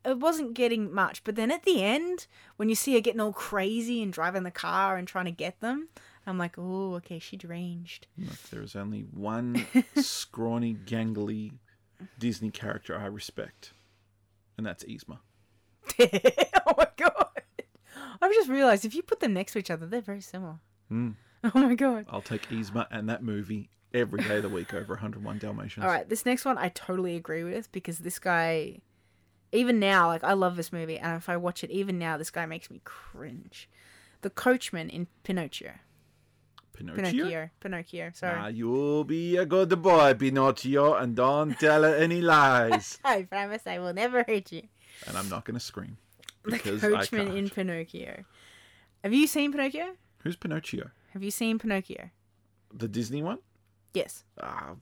it wasn't getting much. But then at the end, when you see her getting all crazy and driving the car and trying to get them, I'm like, oh, okay, she deranged. Look, there is only one scrawny, gangly Disney character I respect, and that's Yzma. oh my god! I've just realised if you put them next to each other, they're very similar. Mm. Oh my god! I'll take Yzma and that movie every day of the week over 101 Dalmatians. All right, this next one I totally agree with because this guy, even now, like I love this movie, and if I watch it even now, this guy makes me cringe. The coachman in Pinocchio. Pinocchio. Pinocchio. Pinocchio. Sorry. Now you'll be a good boy, Pinocchio, and don't tell her any lies. I promise I will never hurt you. and I'm not going to scream The coachman in Pinocchio. Have you seen Pinocchio? Who's Pinocchio? Have you seen Pinocchio? The Disney one? Yes. Ah,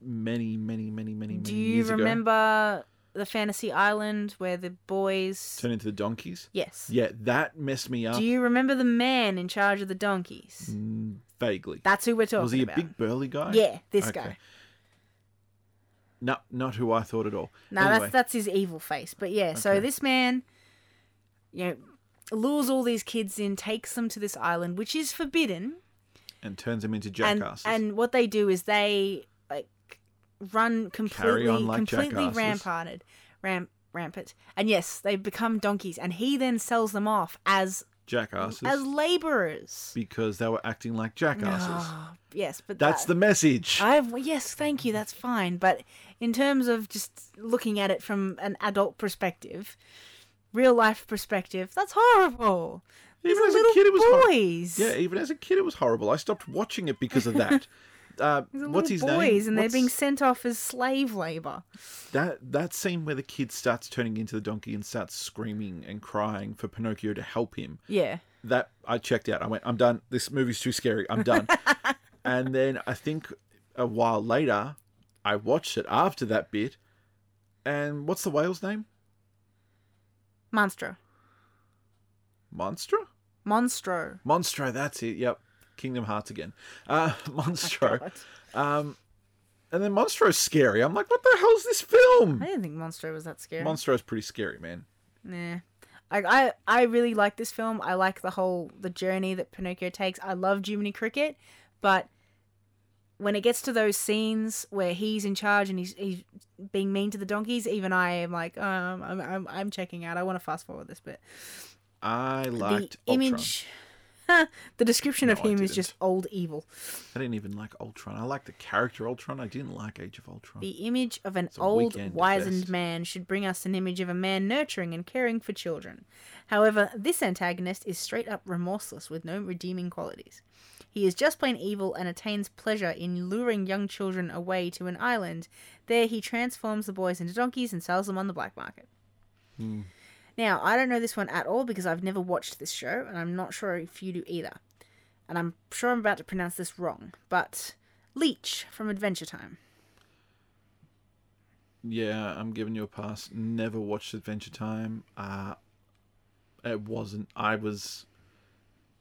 many, many, many, many, many Do you years ago. remember the Fantasy Island where the boys? Turn into the donkeys. Yes. Yeah, that messed me up Do you remember the man in charge of the donkeys? mm, vaguely. That's who we're talking about. Was he a big burly guy? Yeah, this Okay. guy. No, not who I thought at all. No, anyway, that's that's his evil face. But yeah, so Okay. this man, you know, lures all these kids in, takes them to this island, which is forbidden, and turns them into and jackasses. and what they do is they like run completely like completely jackasses. ramparted, ramp rampant, and yes, they become donkeys, and he then sells them off as jackasses as laborers. because they were acting like jackasses. Ah, yes, but That's that- the message. I yes, thank you. That's fine. But in terms of just looking at it from an adult perspective, real life perspective, that's horrible. These Even as a kid, it was hor- yeah, even as a kid, it was horrible. I stopped watching it because of that. Uh, what's his boys, name? and What's- they're being sent off as slave labor. that that scene where the kid starts turning into the donkey and starts screaming and crying for Pinocchio to help him. Yeah. That I checked out. I went, I'm done. This movie's too scary. I'm done. and then I think a while later, I watched it after that bit. And what's the whale's name? Monstro. Monstro? Monstro. Monstro, that's it. Yep. Kingdom Hearts again. Uh, Monstro. God. Um, and then Monstro's scary. I'm like, what the hell's this film? I didn't think Monstro was that scary. Monstro's pretty scary, man. Nah. I, I I really like this film. I like the whole the journey that Pinocchio takes. I love Jiminy Cricket, but when it gets to those scenes where he's in charge and he's he's being mean to the donkeys, even I am like, um, I'm I'm, I'm checking out. I want to fast forward this bit. I liked the Ultron. image, the description of No, I him is just old evil. I didn't even like Ultron. I liked the character Ultron. I didn't like Age of Ultron. The image of an old, wizened best. man should bring us an image of a man nurturing and caring for children. However, this antagonist is straight up remorseless with no redeeming qualities. He is just plain evil and attains pleasure in luring young children away to an island. There, he transforms the boys into donkeys and sells them on the black market. Hmm. Now, I don't know this one at all because I've never watched this show, and I'm not sure if you do either. And I'm sure I'm about to pronounce this wrong, but Leech from Adventure Time. Yeah, I'm giving you a pass. Never watched Adventure Time. Uh, it wasn't. I was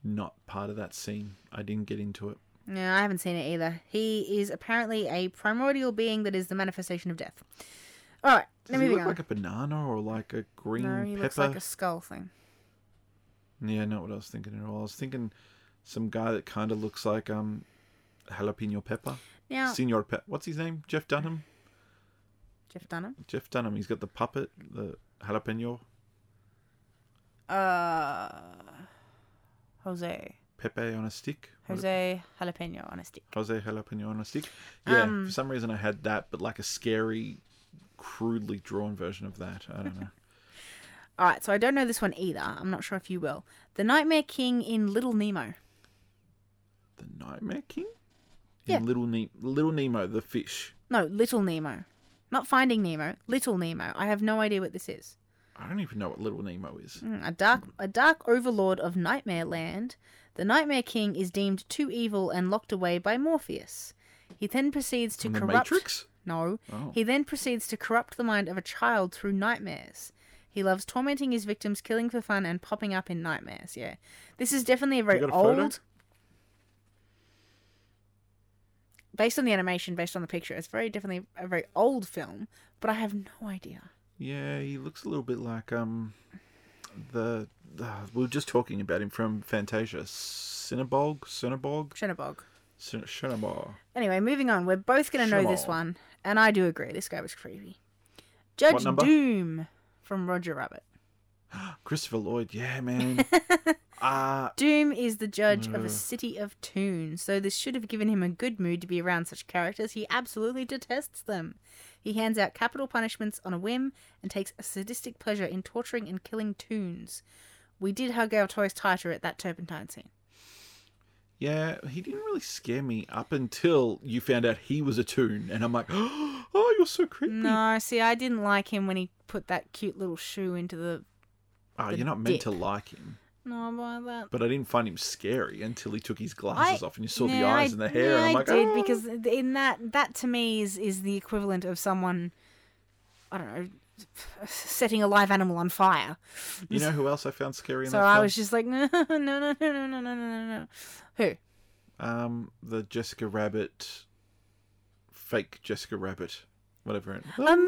not part of that scene. I didn't get into it. No, I haven't seen it either. He is apparently a primordial being that is the manifestation of death. All right, Does he look on. like a banana or like a green no, he pepper? looks like a skull thing. Yeah, not what I was thinking at all. I was thinking some guy that kind of looks like um jalapeno pepper. Now, Senior Pep. What's his name? Jeff Dunham. Jeff Dunham. Jeff Dunham. He's got the puppet, the jalapeno Uh, Jose. pepe on a stick. Jose Jalapeno on a stick. Jose jalapeno on a stick. Yeah, Um, for some reason I had that, but like a scary, crudely drawn version of that. I don't know. All right, so I don't know this one either. I'm not sure if you will. The Nightmare King in Little Nemo. the Nightmare King. Yeah. In Little ne- Little Nemo, the fish. No, Little Nemo. Not Finding Nemo. Little Nemo. I have no idea what this is. I don't even know what Little Nemo is. Mm, A dark, a dark overlord of Nightmare Land, the Nightmare King is deemed too evil and locked away by Morpheus. He then proceeds to the corrupt. Matrix. No, Oh. he then proceeds to corrupt the mind of a child through nightmares. He loves tormenting his victims, killing for fun, and popping up in nightmares. Yeah, this is definitely a very a photo? old. Based on the animation, based on the picture, it's very definitely a very old film. But I have no idea. Yeah, he looks a little bit like um the, the we were just talking about him from Fantasia. Cinnabog, Cinnabog, Shenabog. Cin- Cinnabog. Anyway, moving on. We're both going to know this one, and I do agree. This guy was creepy. Judge number? Doom from Roger Rabbit. Christopher Lloyd. Yeah, man. uh Doom is the judge of a city of toons, so this should have given him a good mood to be around such characters. He absolutely detests them. He hands out capital punishments on a whim and takes a sadistic pleasure in torturing and killing toons. We did hug our toys tighter at that turpentine scene. yeah, he didn't really scare me up until you found out he was a toon, and I'm like, oh, you're so creepy. No, see, I didn't like him when he put that cute little shoe into the. oh, the you're not meant dip. to like him. No, about that. But I didn't find him scary until he took his glasses I- off and you saw the eyes I- and the hair. yeah, and I'm I did "Oh." because in that that to me is is the equivalent of someone, I don't know, setting a live animal on fire. You know who else I found scary in So I film? was just like, no, no, no, no, no, no, no, no, no. Who? Um, the Jessica Rabbit, fake Jessica Rabbit, whatever. It, A man.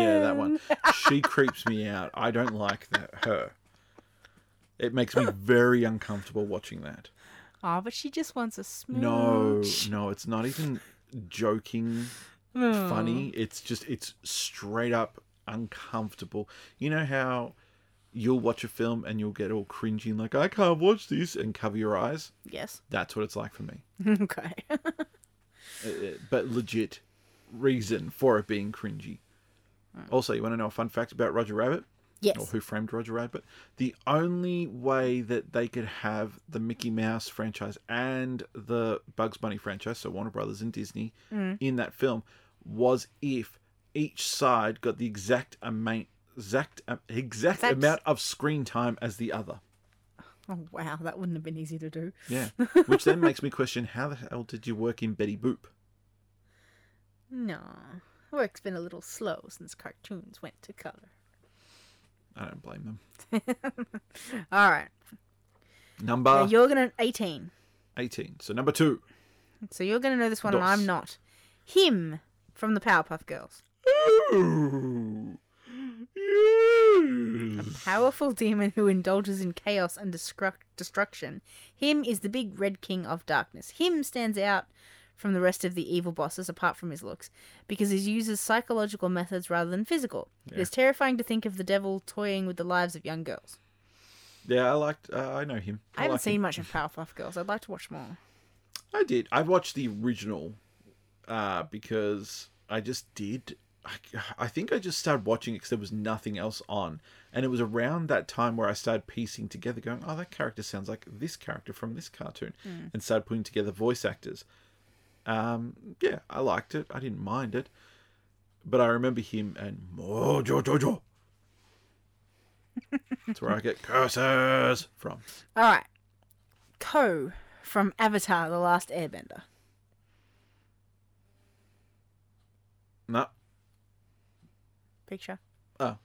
yeah, that one. She creeps me out. I don't like that her. It makes me very uncomfortable watching that. Oh, but she just wants a smooch. No, no, it's not even joking, Oh. funny. It's just it's straight up uncomfortable. You know how you'll watch a film and you'll get all cringy and like I can't watch this and cover your eyes. Yes. That's what it's like for me. okay. Uh, uh, but legit reason for it being cringy. Also, you want to know a fun fact about Roger Rabbit? Yes. Or who framed Roger Rabbit? The only way that they could have the Mickey Mouse franchise and the Bugs Bunny franchise, so Warner Brothers and Disney, in that film, was if each side got the exact amount, exact, uh, exact That's- amount of screen time as the other. Oh wow, that wouldn't have been easy to do. Yeah, which then makes me question: How the hell did you work in Betty Boop? No, work's been a little slow since cartoons went to color. I don't blame them. All right, Number now you're gonna eighteen. 18. So number two. So you're going to know this one, and I'm not. Him from the Powerpuff Girls. Ooh. Yes. Powerful demon who indulges in chaos and destruct- destruction. Him is the big red king of darkness. Him stands out from the rest of the evil bosses apart from his looks because he uses psychological methods rather than physical. It Yeah. is terrifying to think of the devil toying with the lives of young girls. Yeah, I liked. Uh, I know him. I haven't like seen him. much of Powerpuff Girls. I'd like to watch more. I did. I watched the original uh, because I just did. I, I think I just started watching it because there was nothing else on, and it was around that time where I started piecing together, going, "Oh, that character sounds like this character from this cartoon," and started putting together voice actors. Um, yeah, I liked it. I didn't mind it, but I remember him and Mojo Jojo. That's where I get curses from. All right. Koh from Avatar: The Last Airbender. No. Picture. Oh.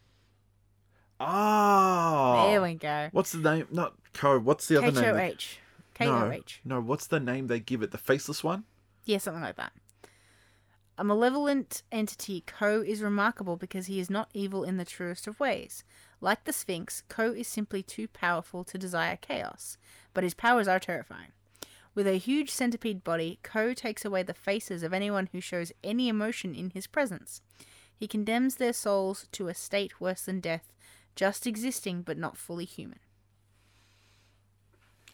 Ah. There we go. What's the name? Not Koh. What's the other K name? O they- H. K O H. No, no. What's the name they give it? The faceless one. Yeah, something like that. A malevolent entity, Koh is remarkable because he is not evil in the truest of ways. Like the Sphinx, Koh is simply too powerful to desire chaos, but his powers are terrifying. With a huge centipede body, Koh takes away the faces of anyone who shows any emotion in his presence. He condemns their souls to a state worse than death, just existing but not fully human.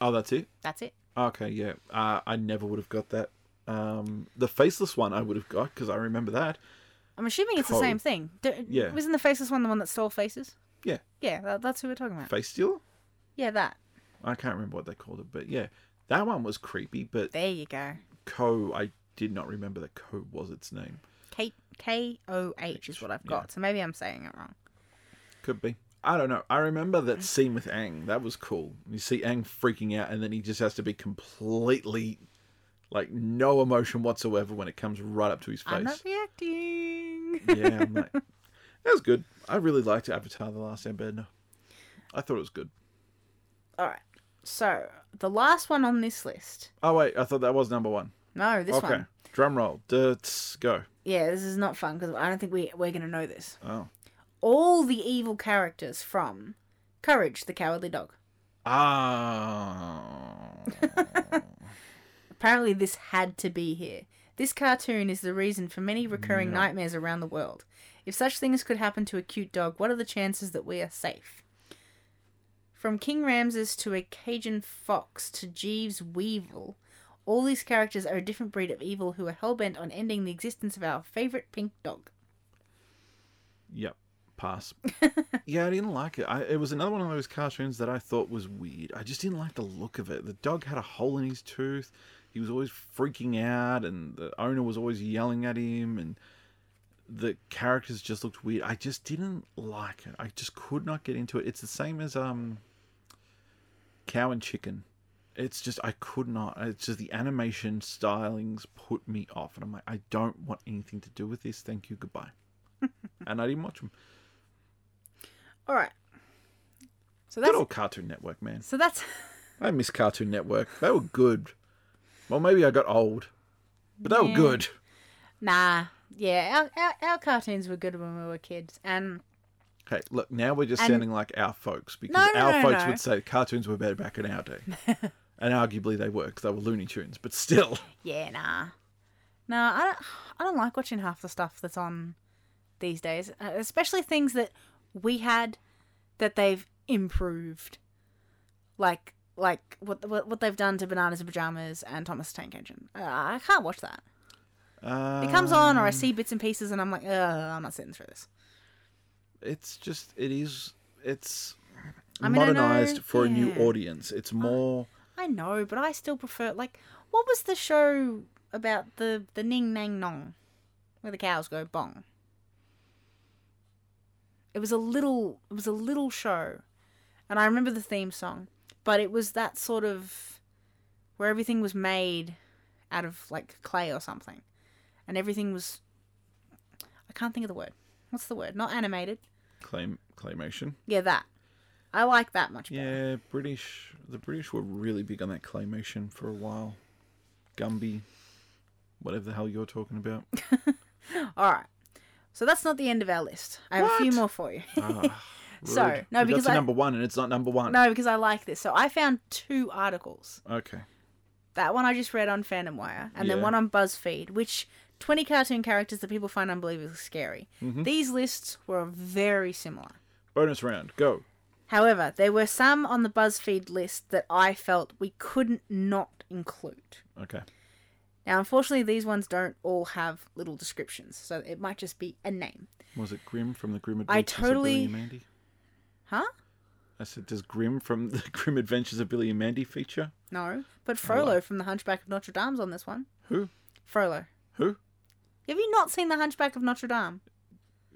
Oh, that's it. That's it. Okay, yeah. Uh, I never would have got that. Um, the faceless one I would have got because I remember that. I'm assuming it's Koh. the same thing. Yeah. Wasn't the faceless one the one that stole faces? Yeah, Yeah, that, that's who we're talking about. face stealer. Yeah, that. I can't remember what they called it, but yeah, that one was creepy. But There you go. Koh, I did not remember that Koh was its name. K K O H is what I've got. So maybe I'm saying it wrong. Could be. I don't know. I remember that scene with Aang. That was cool. You see Aang freaking out, and then he just has to be completely, like, no emotion whatsoever when it comes right up to his face. I'm not reacting. yeah, I'm like, that was good. I really liked Avatar: The Last Airbender. I thought it was good. All right. So the last one on this list. Oh wait, I thought that was number one. No, this okay, one. drum roll. Let's go. Yeah, this is not fun because I don't think we we're gonna know this. Oh, All the evil characters from Courage the Cowardly Dog. ah, Apparently, this had to be here. This cartoon is the reason for many recurring No. nightmares around the world. If such things could happen to a cute dog, what are the chances that we are safe? From King Ramses to a Cajun fox to Jeeves Weevil, all these characters are a different breed of evil who are hellbent on ending the existence of our favorite pink dog. yep. Pass. yeah, I didn't like it. I, it was another one of those cartoons that I thought was weird. I just didn't like the look of it. The dog had a hole in his tooth. He was always freaking out, and the owner was always yelling at him, and the characters just looked weird. I just didn't like it. I just could not get into it. It's the same as um, Cow and Chicken. It's just I could not. It's just the animation stylings put me off, and I'm like, I don't want anything to do with this. Thank you, goodbye. and I didn't watch them. All right. So Good that's old Cartoon Network, man. so that's I miss Cartoon Network. They were good. Well, maybe I got old, but they were good. nah. Yeah, our, our, our cartoons were good when we were kids, and Okay, look, now we're just And- sounding like our folks because No, no, our no, folks would say cartoons were better back in our day. and arguably they were because they were Looney Tunes, but still. Yeah, nah. Nah, I don't, I don't like watching half the stuff that's on these days, uh, especially things that we had that they've improved. Like like what what, what they've done to Bananas and Pajamas and Thomas Tank Engine. Uh, I can't watch that. Uh, It comes on or I see bits and pieces and I'm like, I'm not sitting through this. It's just, it is, it's I mean, I know- modernized for a new audience. It's more. I know, but I still prefer like what was the show about the the Ning Nang Nong where the cows go bong? It was a little it was a little show. And I remember the theme song, but it was that sort of where everything was made out of like clay or something. And everything was I can't think of the word. What's the word? Not animated. Claim claymation. Yeah, that. I like that much better. Yeah, British. The British were really big on that claymation for a while. Gumby, whatever the hell you're talking about. All right. So that's not the end of our list. I have a few more for you. Ah, So, no, because I- number one, and it's not number one. no, because I like this. So I found two articles. Okay. That one I just read on FandomWire, and then one on BuzzFeed, which 20 cartoon characters that people find unbelievably scary. Mm-hmm. These lists were very similar. Bonus round. Go. However, there were some on the BuzzFeed list that I felt we couldn't not include. Okay. Now, unfortunately, these ones don't all have little descriptions, so it might just be a name. Was it Grim from the Grim I Adventures totally- of Billy and Mandy? Huh? I said, does Grim from the Grim Adventures of Billy and Mandy feature? No. But Frollo from The Hunchback of Notre Dame's on this one. Who? Frollo. Who? Have you not seen The Hunchback of Notre Dame?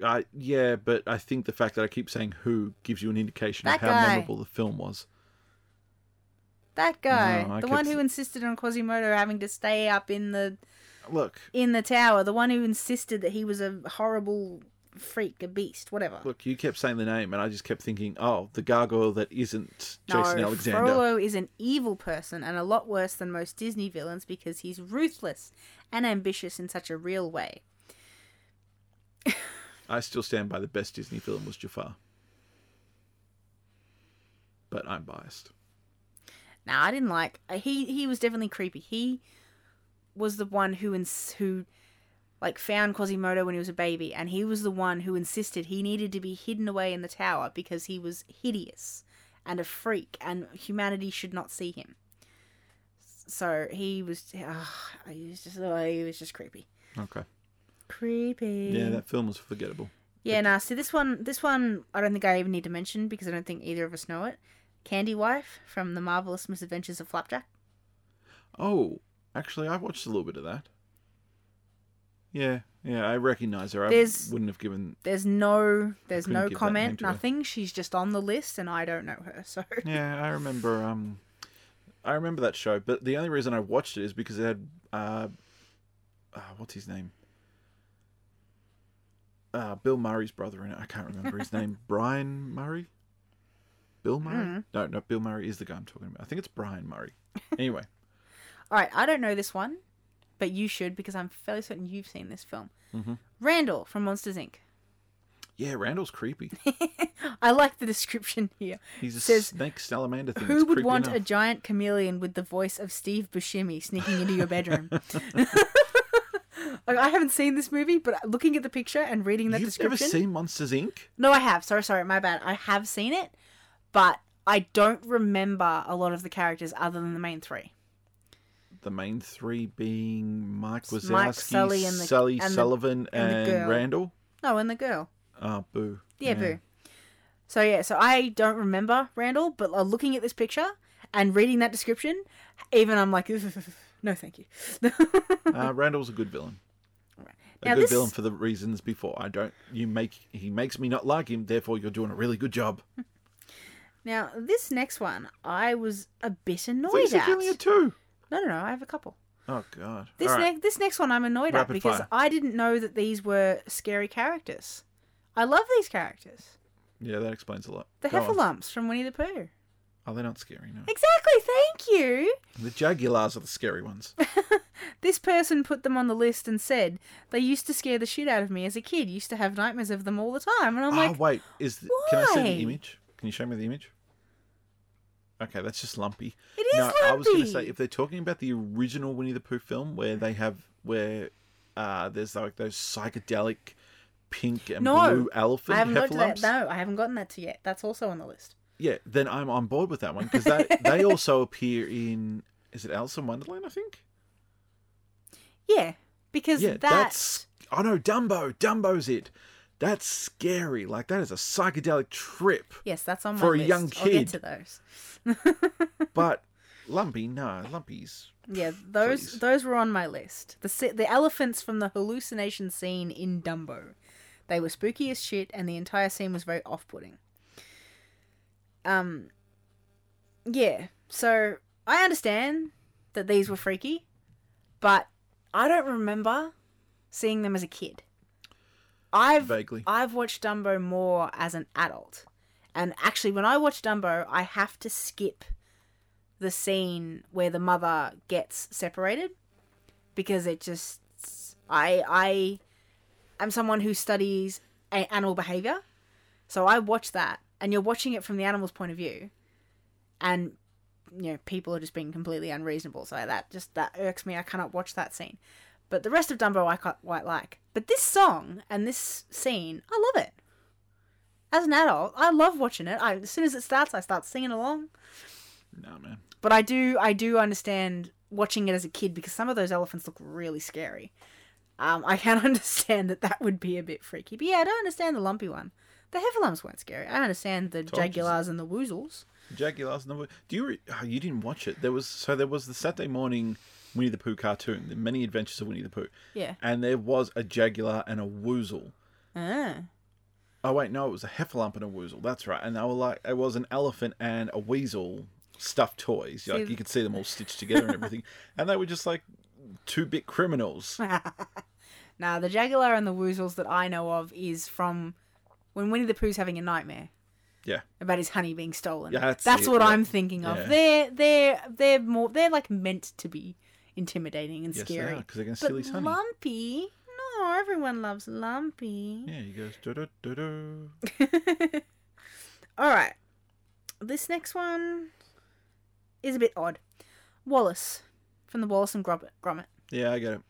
Uh, yeah, but I think the fact that I keep saying who gives you an indication That of how guy. memorable the film was. That guy, No, the one who insisted on Quasimodo having to stay up in the Look, in the tower, the one who insisted that he was a horrible freak, a beast, whatever. look, you kept saying the name, and I just kept thinking, oh, the gargoyle that isn't Jason no, Alexander. Frollo is an evil person and a lot worse than most Disney villains because he's ruthless and ambitious in such a real way. I still stand by the best Disney film was Jafar. But I'm biased. Now, I didn't like he. He was definitely creepy. He was the one who ins- who like found Quasimodo when he was a baby, and he was the one who insisted he needed to be hidden away in the tower because he was hideous and a freak, and humanity should not see him. So he was. Uh, he was just. Oh, he was just creepy. Okay. Creepy. Yeah, that film was forgettable. Yeah, nah. See, this one, this one, I don't think I even need to mention because I don't think either of us know it. Candy Wife from the Marvelous Misadventures of Flapjack. Oh, actually, I watched a little bit of that. Yeah, yeah, I recognize her. I There's- wouldn't have given. There's no, there's couldn't no give that name comment, to her. nothing. She's just on the list, and I don't know her. So Yeah, I remember. Um, I remember that show, but the only reason I watched it is because it had. Uh, uh what's his name? Uh, Bill Murray's brother in it. I can't remember his name. Brian Murray. Bill Murray? Mm. No, no. Bill Murray is the guy I'm talking about. I think it's Brian Murray. Anyway, all right, I don't know this one, but you should because I'm fairly certain you've seen this film. Mhm. Randall from Monsters Inc. yeah, Randall's creepy. I like the description here. He's a Says, snake salamander thing. Who would want a giant chameleon with the voice of Steve Buscemi sneaking into your bedroom? like, I haven't seen this movie, but looking at the picture and reading that description You've never description, seen Monsters Inc. no, I have. Sorry, sorry, my bad. I have seen it, but I don't remember a lot of the characters other than the main three. The main three being Mike Wazowski, Mike, Sully, and the- Sully and Sullivan, and the and, girl. Randall. No, and the girl. Oh, boo. Yeah, boo. So yeah, so I don't remember Randall, but uh, looking at this picture and reading that description, even I'm like, no, thank you. Uh, Randall's a good villain. A Now good this- villain for the reasons before. I don't. You make he makes me not like him. Therefore, you're doing a really good job. now this next one, I was a bit annoyed said at. had two. No, no, no, I have a couple. Oh God. This All right. next, this next one, I'm annoyed Rapid at because fire. I didn't know that these were scary characters. I love these characters. Yeah, that explains a lot. The Go on. Heffalumps from Winnie the Pooh. Oh, they're not scary. No. Exactly, thank you. The Jaguars are the scary ones. This person put them on the list and said they used to scare the shit out of me as a kid. Used to have nightmares of them all the time, and I'm oh like, wait, is the, can I see why? the image? Can you show me the image? Okay, that's just lumpy. it is no, I was going to say if they're talking about the original Winnie the Pooh film where they have where uh, there's like those psychedelic pink and No, blue elephant I haven't got to that. No, I haven't gotten that to yet. That's also on the list. Yeah, then I'm on board with that one because they they also appear in is it Alice in Wonderland? I think. Yeah, because Yeah, that. that's oh no, Dumbo. Dumbo's it. That's scary. Like that is a psychedelic trip. Yes, that's on my for a list. young I'll get kid. to those. But Lumpy, no, Lumpy's. Yeah, those Please. those were on my list. The the elephants from the hallucination scene in Dumbo. They were spooky as shit, and the entire scene was very off putting. Um, yeah. So I understand that these were freaky, but I don't remember seeing them as a kid. I've Vaguely. I've watched Dumbo more as an adult, And actually, when I watch Dumbo, I have to skip the scene where the mother gets separated because it just I I am someone who studies a- animal behavior, so I watch that, and you're watching it from the animal's point of view, and you know people are just being completely unreasonable. So that just that irks me. I cannot watch that scene. But the rest of Dumbo I quite, like. But this song and this scene, I love it. As an adult, I love watching it. I, as soon as it starts, I start singing along. No man. But I do I do understand watching it as a kid because some of those elephants look really scary. Um, I can understand that that would be a bit freaky. But yeah, I don't understand the lumpy one. The heffalumps weren't scary. I understand the Told you. jaguars and the woozles. Jaguars number. Do you? Re- oh, you didn't watch it? There was so there was the Saturday morning Winnie the Pooh cartoon, The Many Adventures of Winnie the Pooh, Yeah. and there was a jaguar and a woozle. Ah. Oh wait, no, it was a heffalump and a woozle. That's right. And they were like, it was an elephant and a weasel stuffed toys. Like you could see them all stitched together and everything, and they were just like two bit criminals. Now, the jaguar and the woozles that I know of is from when Winnie the Pooh's having a nightmare Yeah, about his honey being stolen. Yeah, that's it, what yeah. I'm thinking of. Yeah. They're they're they're more they're like meant to be intimidating and yes, they scary. are because they're going to steal his honey. Lumpy, no, everyone loves Lumpy. Yeah, he goes. All right, this next one is a bit odd. Wallace from the Wallace and Gromit. Yeah, I get it.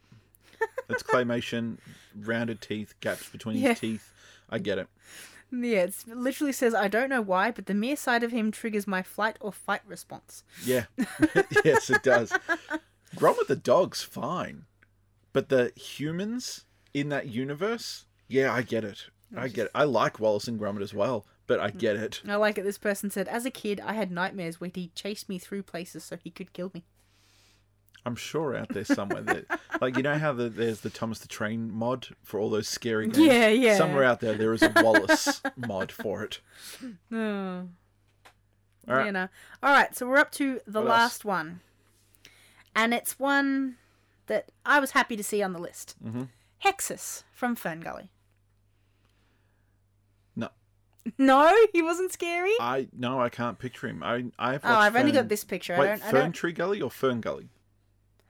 It's claymation, rounded teeth, gaps between Yeah. his teeth. I get it. Yeah, it's, it literally says, I don't know why, but the mere sight of him triggers my flight or fight response. Yeah. yes, it does. Gromit the dog's fine. But the humans in that universe, yeah, I get it. I get it. I like Wallace and Gromit as well, but I get it. I like it. This person said, As a kid, I had nightmares where he chased me through places so he could kill me. I'm sure out there somewhere that, like, you know how the, there's the Thomas the Train mod for all those scary games? Yeah, yeah. Somewhere out there, there is a Wallace mod for it. Oh, All right. you know. All right, so we're up to the What else? last one. And it's one that I was happy to see on the list Mhm. Hexxus from Fern Gully. No. No, he wasn't scary. I no, I can't picture him. I I've oh, I've only got this picture. Wait, I don't. I Fern don't. Tree Gully or Fern Gully?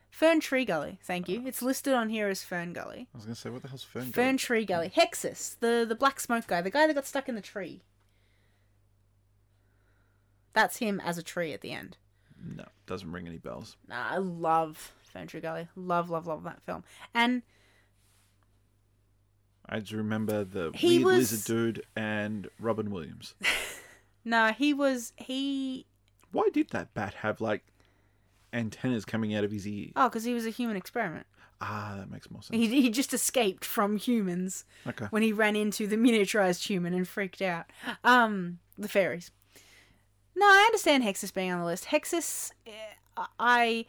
Fern Tree Gully. Thank you. It's listed on here as Fern Gully. I was gonna say, what the hell's Fern, Gully? Fern? Tree Gully. Hexxus, the the black smoke guy, the guy that got stuck in the tree. That's him as a tree at the end. No, doesn't ring any bells. Nah, I love Fern Tree Gully. Love, love, love that film. And I just remember the He weird was- lizard dude and Robin Williams. no, he was he. Why did that bat have like antennas coming out of his ear? Oh, because he was a human experiment. Ah, that makes more sense. He he just escaped from humans Okay. when he ran into the miniaturized human and freaked out. Um, the fairies. No, I understand Hexxus being on the list. Hexxus, eh, I.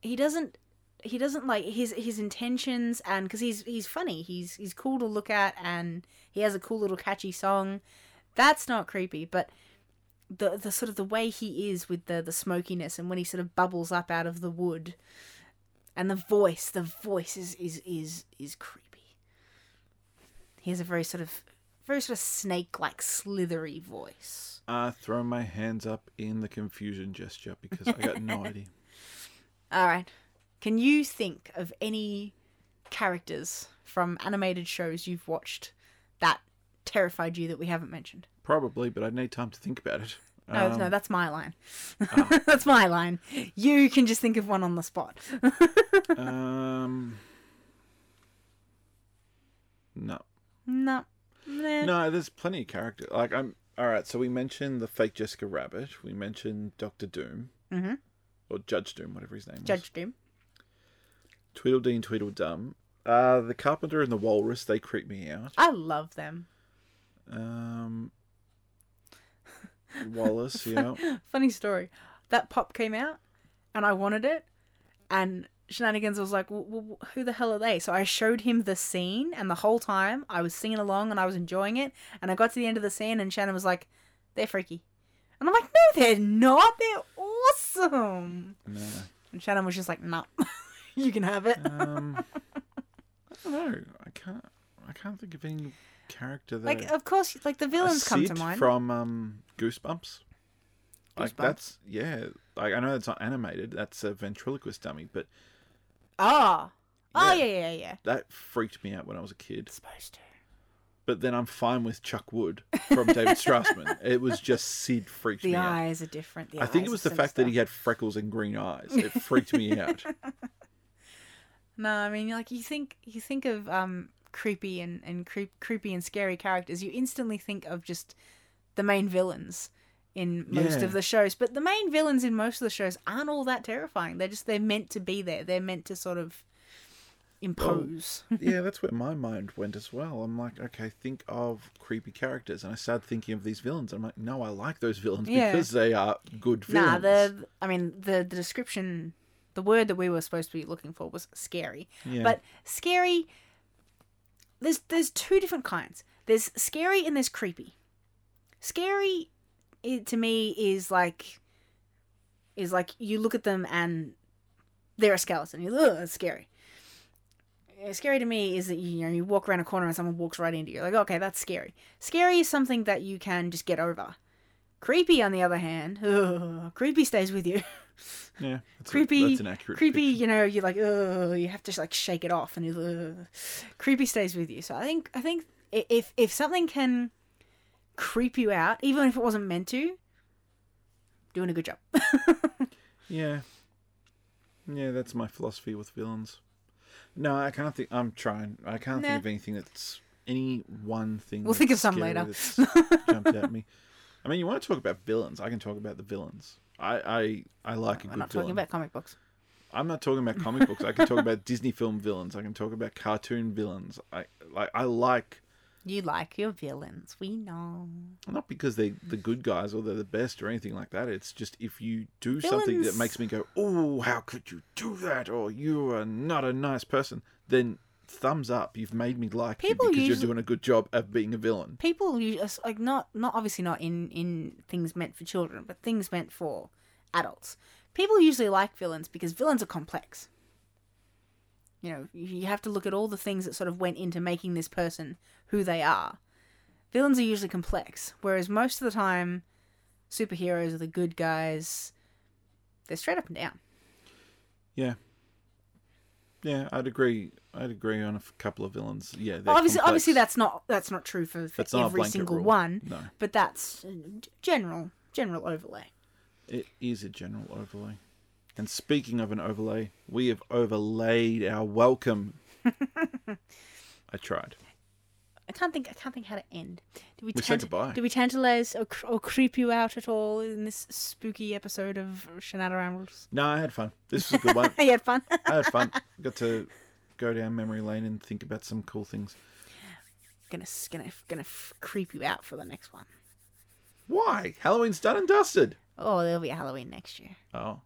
He doesn't. He doesn't like his his intentions, and because he's he's funny, he's he's cool to look at, and he has a cool little catchy song. That's not creepy, but the the sort of the way he is with the the smokiness, and when he sort of bubbles up out of the wood, and the voice, the voice is is is is creepy. He has a very sort of very sort of snake like slithery voice. I throw my hands up in the confusion gesture because I got no idea. All right. Can you think of any characters from animated shows you've watched that terrified you that we haven't mentioned? Probably, but I'd need time to think about it. No, Um, no, that's my line. that's my line. You can just think of one on the spot. um, no, no. No. There's plenty of character. Like I'm. All right. So we mentioned the fake Jessica Rabbit. We mentioned Doctor Doom Mhm. or Judge Doom, whatever his name was. Judge Doom. Tweedledee and Tweedledum. Uh, the Carpenter and the Walrus. They creep me out. I love them. Um, Wallace. yeah. Funny story. That pop came out, and I wanted it, and Shenanigans was like, well, well, "Who the hell are they?" So I showed him the scene, and the whole time I was singing along and I was enjoying it. And I got to the end of the scene, and Shannon was like, "They're freaky," and I'm like, "No, they're not. They're awesome." No. And Shannon was just like, "No, you can have it." Um, I don't know. I can't. I can't think of any. character though. Like, of course, like the villains come to mind. from um, Goosebumps. Like Goosebumps? that's yeah. Like I know it's not animated. That's a ventriloquist dummy, but Ah. Oh, Yeah. yeah, yeah, yeah. that freaked me out when I was a kid. Supposed to. But then I'm fine with Chuck Wood from David Strassman. It was just Sid freaked The me out. The eyes are different. The I think eyes it was are the fact that he had freckles and green eyes. It freaked me out. No, I mean, like you think you think of um creepy and and creep, creepy and scary characters, you instantly think of just the main villains in most Yeah. of the shows. But the main villains in most of the shows aren't all that terrifying. They're just they're meant to be there. They're meant to sort of impose. yeah, that's where my mind went as well. I'm like, okay, think of creepy characters, and I started thinking of these villains. I'm like, no, I like those villains Yeah. because they are good Nah, villains. the I mean the the description, the word that we were supposed to be looking for was scary. Yeah. But scary, there's there's two different kinds. There's scary and there's creepy. Scary, it, to me, is like is like you look at them and they're a skeleton. You ugh, it's scary. Scary to me is that you, know you walk around a corner and someone walks right into you. Like okay, that's scary. Scary is something that you can just get over. Creepy, on the other hand, ugh, creepy stays with you. yeah, that's a- creepy, that's an accurate creepy. depiction. You know, you're like, ugh, you have to like shake it off, and ugh. creepy stays with you. So I think, I think if if something can creep you out, even if it wasn't meant to, doing a good job. Yeah. Yeah, that's my philosophy with villains. No, I can't think. I'm trying. I can't Nah. think of anything that's any one thing. We'll think of some later. that's jumped at me. I mean, you want to talk about villains? I can talk about the villains. I I, I like a We're good not villain. talking about comic books. I'm not talking about comic books. I can talk about Disney film villains. I can talk about cartoon villains. I like. I like You like your villains, we know. not because they're the good guys or they're the best or anything like that. It's just if you do something that makes me go, "Oh, how could you do that?" or "You are not a nice person," then thumbs up. You've made me like People you because usually- you're doing a good job of being a villain. People use like not not obviously not in in things meant for children, but things meant for adults. People usually like villains because villains are complex. You know, you have to look at all the things that sort of went into making this person who they are. Villains are usually complex, whereas most of the time, superheroes are the good guys. They're straight up and down. Yeah, yeah, I'd agree. I'd agree on a f- couple of villains. Yeah, obviously, complex. obviously, that's not that's not true for, for every single rule. one, No, but that's uh, general general overlay. it is a general overlay. And speaking of an overlay, we have overlaid our welcome. I tried. I can't think. I can't think how to end. Did we, We tant- goodbye. Did we tantalize or, cr- or creep you out at all in this spooky episode of Shenanigans Rambles? No, I had fun. This was a good one. you had fun. I had fun. Got to go down memory lane and think about some cool things. gonna gonna gonna f- creep you out for the next one. Why? Halloween's done and dusted. Oh, there'll be a Halloween next year. Oh,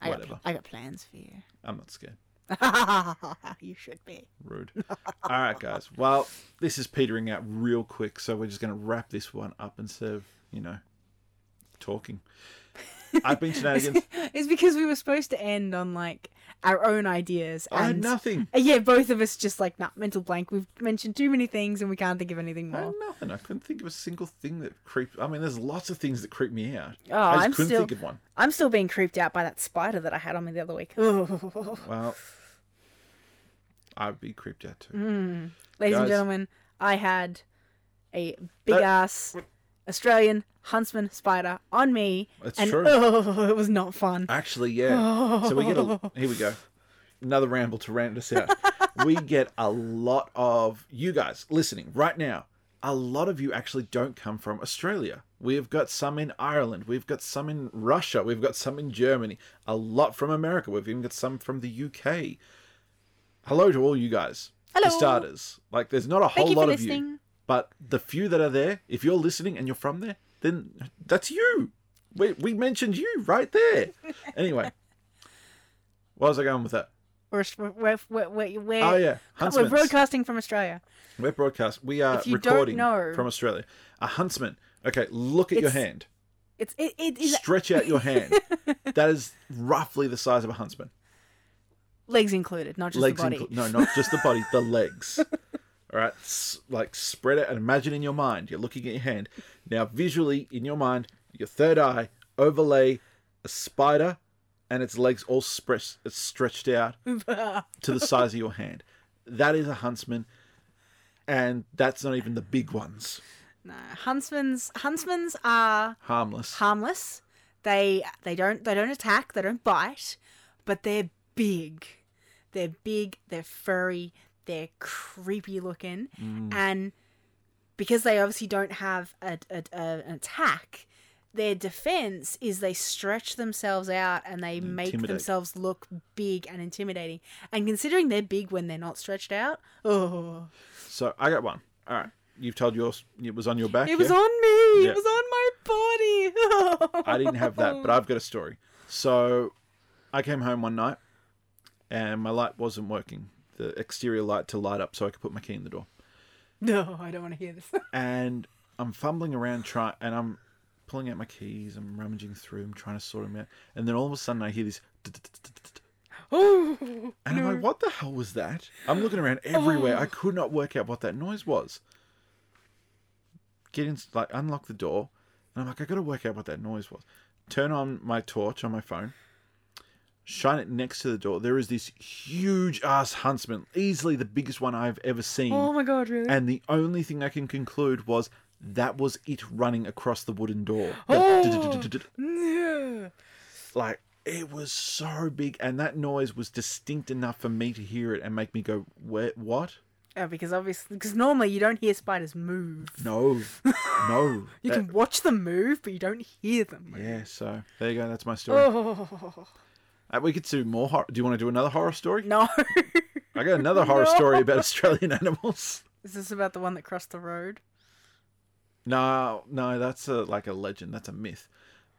I got, Whatever. I got plans for you. I'm not scared. you should be. Rude. All right, guys. Well, this is petering out real quick, so we're just going to wrap this one up instead of, you know, talking. I've been shenanigans. It's because we were supposed to end on like our own ideas. I had and- nothing. Uh, Yeah, both of us just like, nah, mental blank. We've mentioned too many things and we can't think of anything I more. had nothing. I couldn't think of a single thing that creeped. I mean, there's lots of things that creep me out. Oh, I just I'm couldn't still, think of one. I'm still being creeped out by that spider that I had on me the other week. Well, I'd be creeped out too. Mm. Ladies and gentlemen, I had a big Uh, ass Australian huntsman spider on me, That's and true. oh, it was not fun. Actually, yeah. So we get a. Here we go. Another ramble to round us out. we get a lot of you guys listening right now. A lot of you actually don't come from Australia. We've got some in Ireland. We've got some in Russia. We've got some in Germany. A lot from America. We've even got some from the UK. Hello to all you guys. Hello. For starters, like there's not a Thank whole lot of you. But the few that are there, if you're listening and you're from there, then that's you. We, we mentioned you right there. Anyway, where was I going with that? We're, we're, we're, we're, we're, Oh yeah, we're broadcasting from Australia. We're broadcast. We are If you don't recording from Australia. A huntsman. Okay, look at your hand. It's it, it is Stretch out your hand. that is roughly the size of a huntsman. legs included, not just legs the body. inclu- no, not just the body, the legs. All right, S- like spread it and imagine in your mind. You're looking at your hand. Now, visually in your mind, your third eye overlay a spider and its legs all spre- stretched out to the size of your hand. That is a huntsman, and that's not even the big ones. No, huntsmen's huntsmen's are Harmless. harmless. They they don't they don't attack. They don't bite, but they're big. They're big. They're furry. They're creepy looking, mm. and because they obviously don't have a, a, a, an attack, their defense is they stretch themselves out and they make themselves look big and intimidating. And considering they're big when they're not stretched out, oh, So I got one. All right, you've told yours. It was on your back. it was yeah? on me. Yeah. It was on my body. I didn't have that, but I've got a story. So I came home one night and my light wasn't working. The exterior light to light up so I could put my key in the door. No, I don't want to hear this. And I'm fumbling around trying and I'm pulling out my keys, I'm rummaging through, I'm trying to sort them out. And then all of a sudden I hear this oh, and I'm like, what the hell was that? I'm looking around everywhere. I oh. could not work out what that noise was. Get in, like, unlock the door, and I'm like, I gotta work out what that noise was. Turn on my torch on my phone, shine it next to the door. There is this huge ass huntsman, easily the biggest one I've ever seen. oh my god, really? And the only thing I can conclude was that was it running across the wooden door. Oh. Yeah. Like it was so big, and that noise was distinct enough for me to hear it and make me go, "Where? What? Oh, because obviously, because normally you don't hear spiders move. No, no." You That- can watch them move, but you don't hear them move. yeah. So there you go. That's my story. Oh we could do more. Hor- do you want to do another horror story? no! I got another horror No. story about Australian animals. Is this about the one that crossed the road? No, no, that's a like a legend. That's a myth.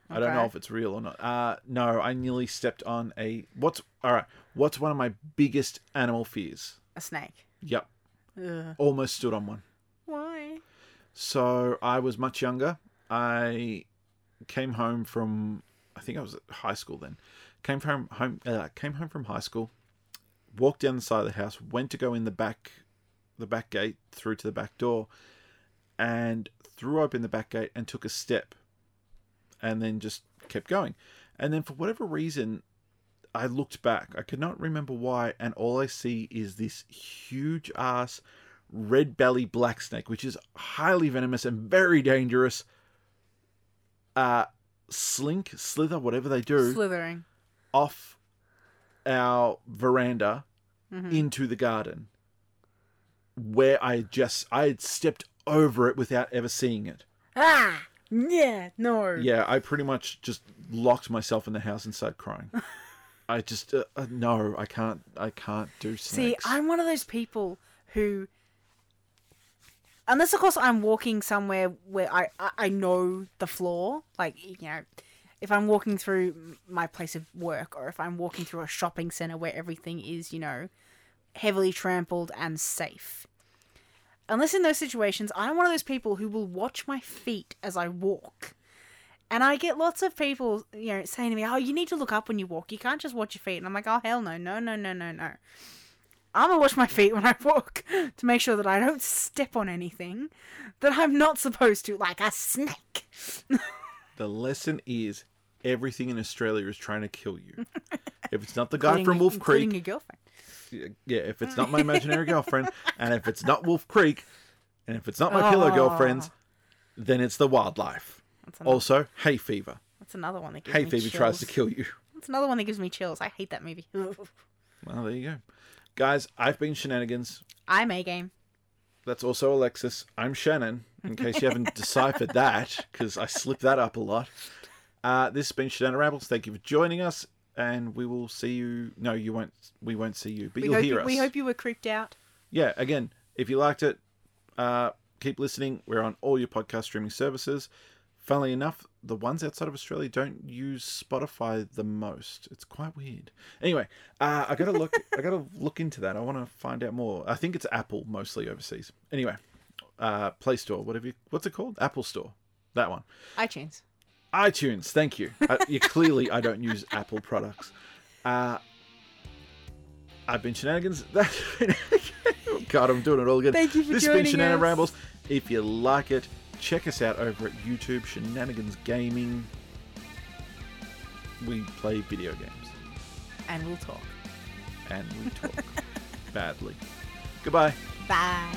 I don't know if it's real or not. Uh no, I nearly stepped on a what's all right. What's one of my biggest animal fears? A snake. Yep, Ugh. almost stood on one. Why? So I was much younger. I came home from I think I was at high school then. Came from home uh, came home from high school. Walked down the side of the house, went to go in the back the back gate through to the back door and threw open the back gate and took a step and then just kept going. And then for whatever reason I looked back. I could not remember why and all I see is this huge ass red belly black snake, which is highly venomous and very dangerous. Uh, slink, slither, whatever they do, Slithering. Off our veranda Mhm. into the garden, where I just I had stepped over it without ever seeing it. Ah! Yeah, no. Yeah, I pretty much just locked myself in the house and started crying. I just uh, uh, no, I can't. I can't do snakes. See. I'm one of those people who, unless of course I'm walking somewhere where I, I, I know the floor, like you know, if I'm walking through my place of work or if I'm walking through a shopping center where everything is you know, heavily trampled and safe. Unless in those situations, I'm one of those people who will watch my feet as I walk. And I get lots of people, you know, saying to me, "Oh, you need to look up when you walk. You can't just watch your feet." And I'm like, "Oh, hell no, no, no, no, no, no." I'm gonna watch my feet when I walk to make sure that I don't step on anything that I'm not supposed to, like a snake. the lesson is everything in Australia is trying to kill you. if it's not the guy from Wolf Creek, your girlfriend. yeah, if it's not my imaginary girlfriend, and if it's not Wolf Creek, and if it's not my pillow girlfriends, then it's the wildlife. Another, Also, hay fever. that's another one that gives Hay me fever chills. tries to kill you. That's another one that gives me chills. I hate that movie. Well, there you go. Guys, I've been Shenanigans. I'm a game. That's also Alexis. I'm Shannon, in case you haven't deciphered that, because I slip that up a lot. Uh, this has been Shannon Rambles. Thank you for joining us, and we will see you. No, you won't. We won't see you, but We you'll hear you, us. we hope you were creeped out. yeah, again, if you liked it, uh, keep listening. We're on all your podcast streaming services. Funnily enough, the ones outside of Australia don't use Spotify the most. It's quite weird. Anyway, uh, I gotta look. I gotta look into that. I want to find out more. I think it's Apple mostly overseas. Anyway, uh, Play Store, whatever. You, what's it called? Apple Store. That one. iTunes. iTunes. Thank you. Uh, you clearly, I don't use Apple products. Uh, I've been shenanigans. That's been God, I'm doing it all again. Thank you for This has been joining Shenana us. Rambles. If you like it, check us out over at YouTube, Shenanigans Gaming. We play video games And we'll talk. and we talk badly. Goodbye. Bye.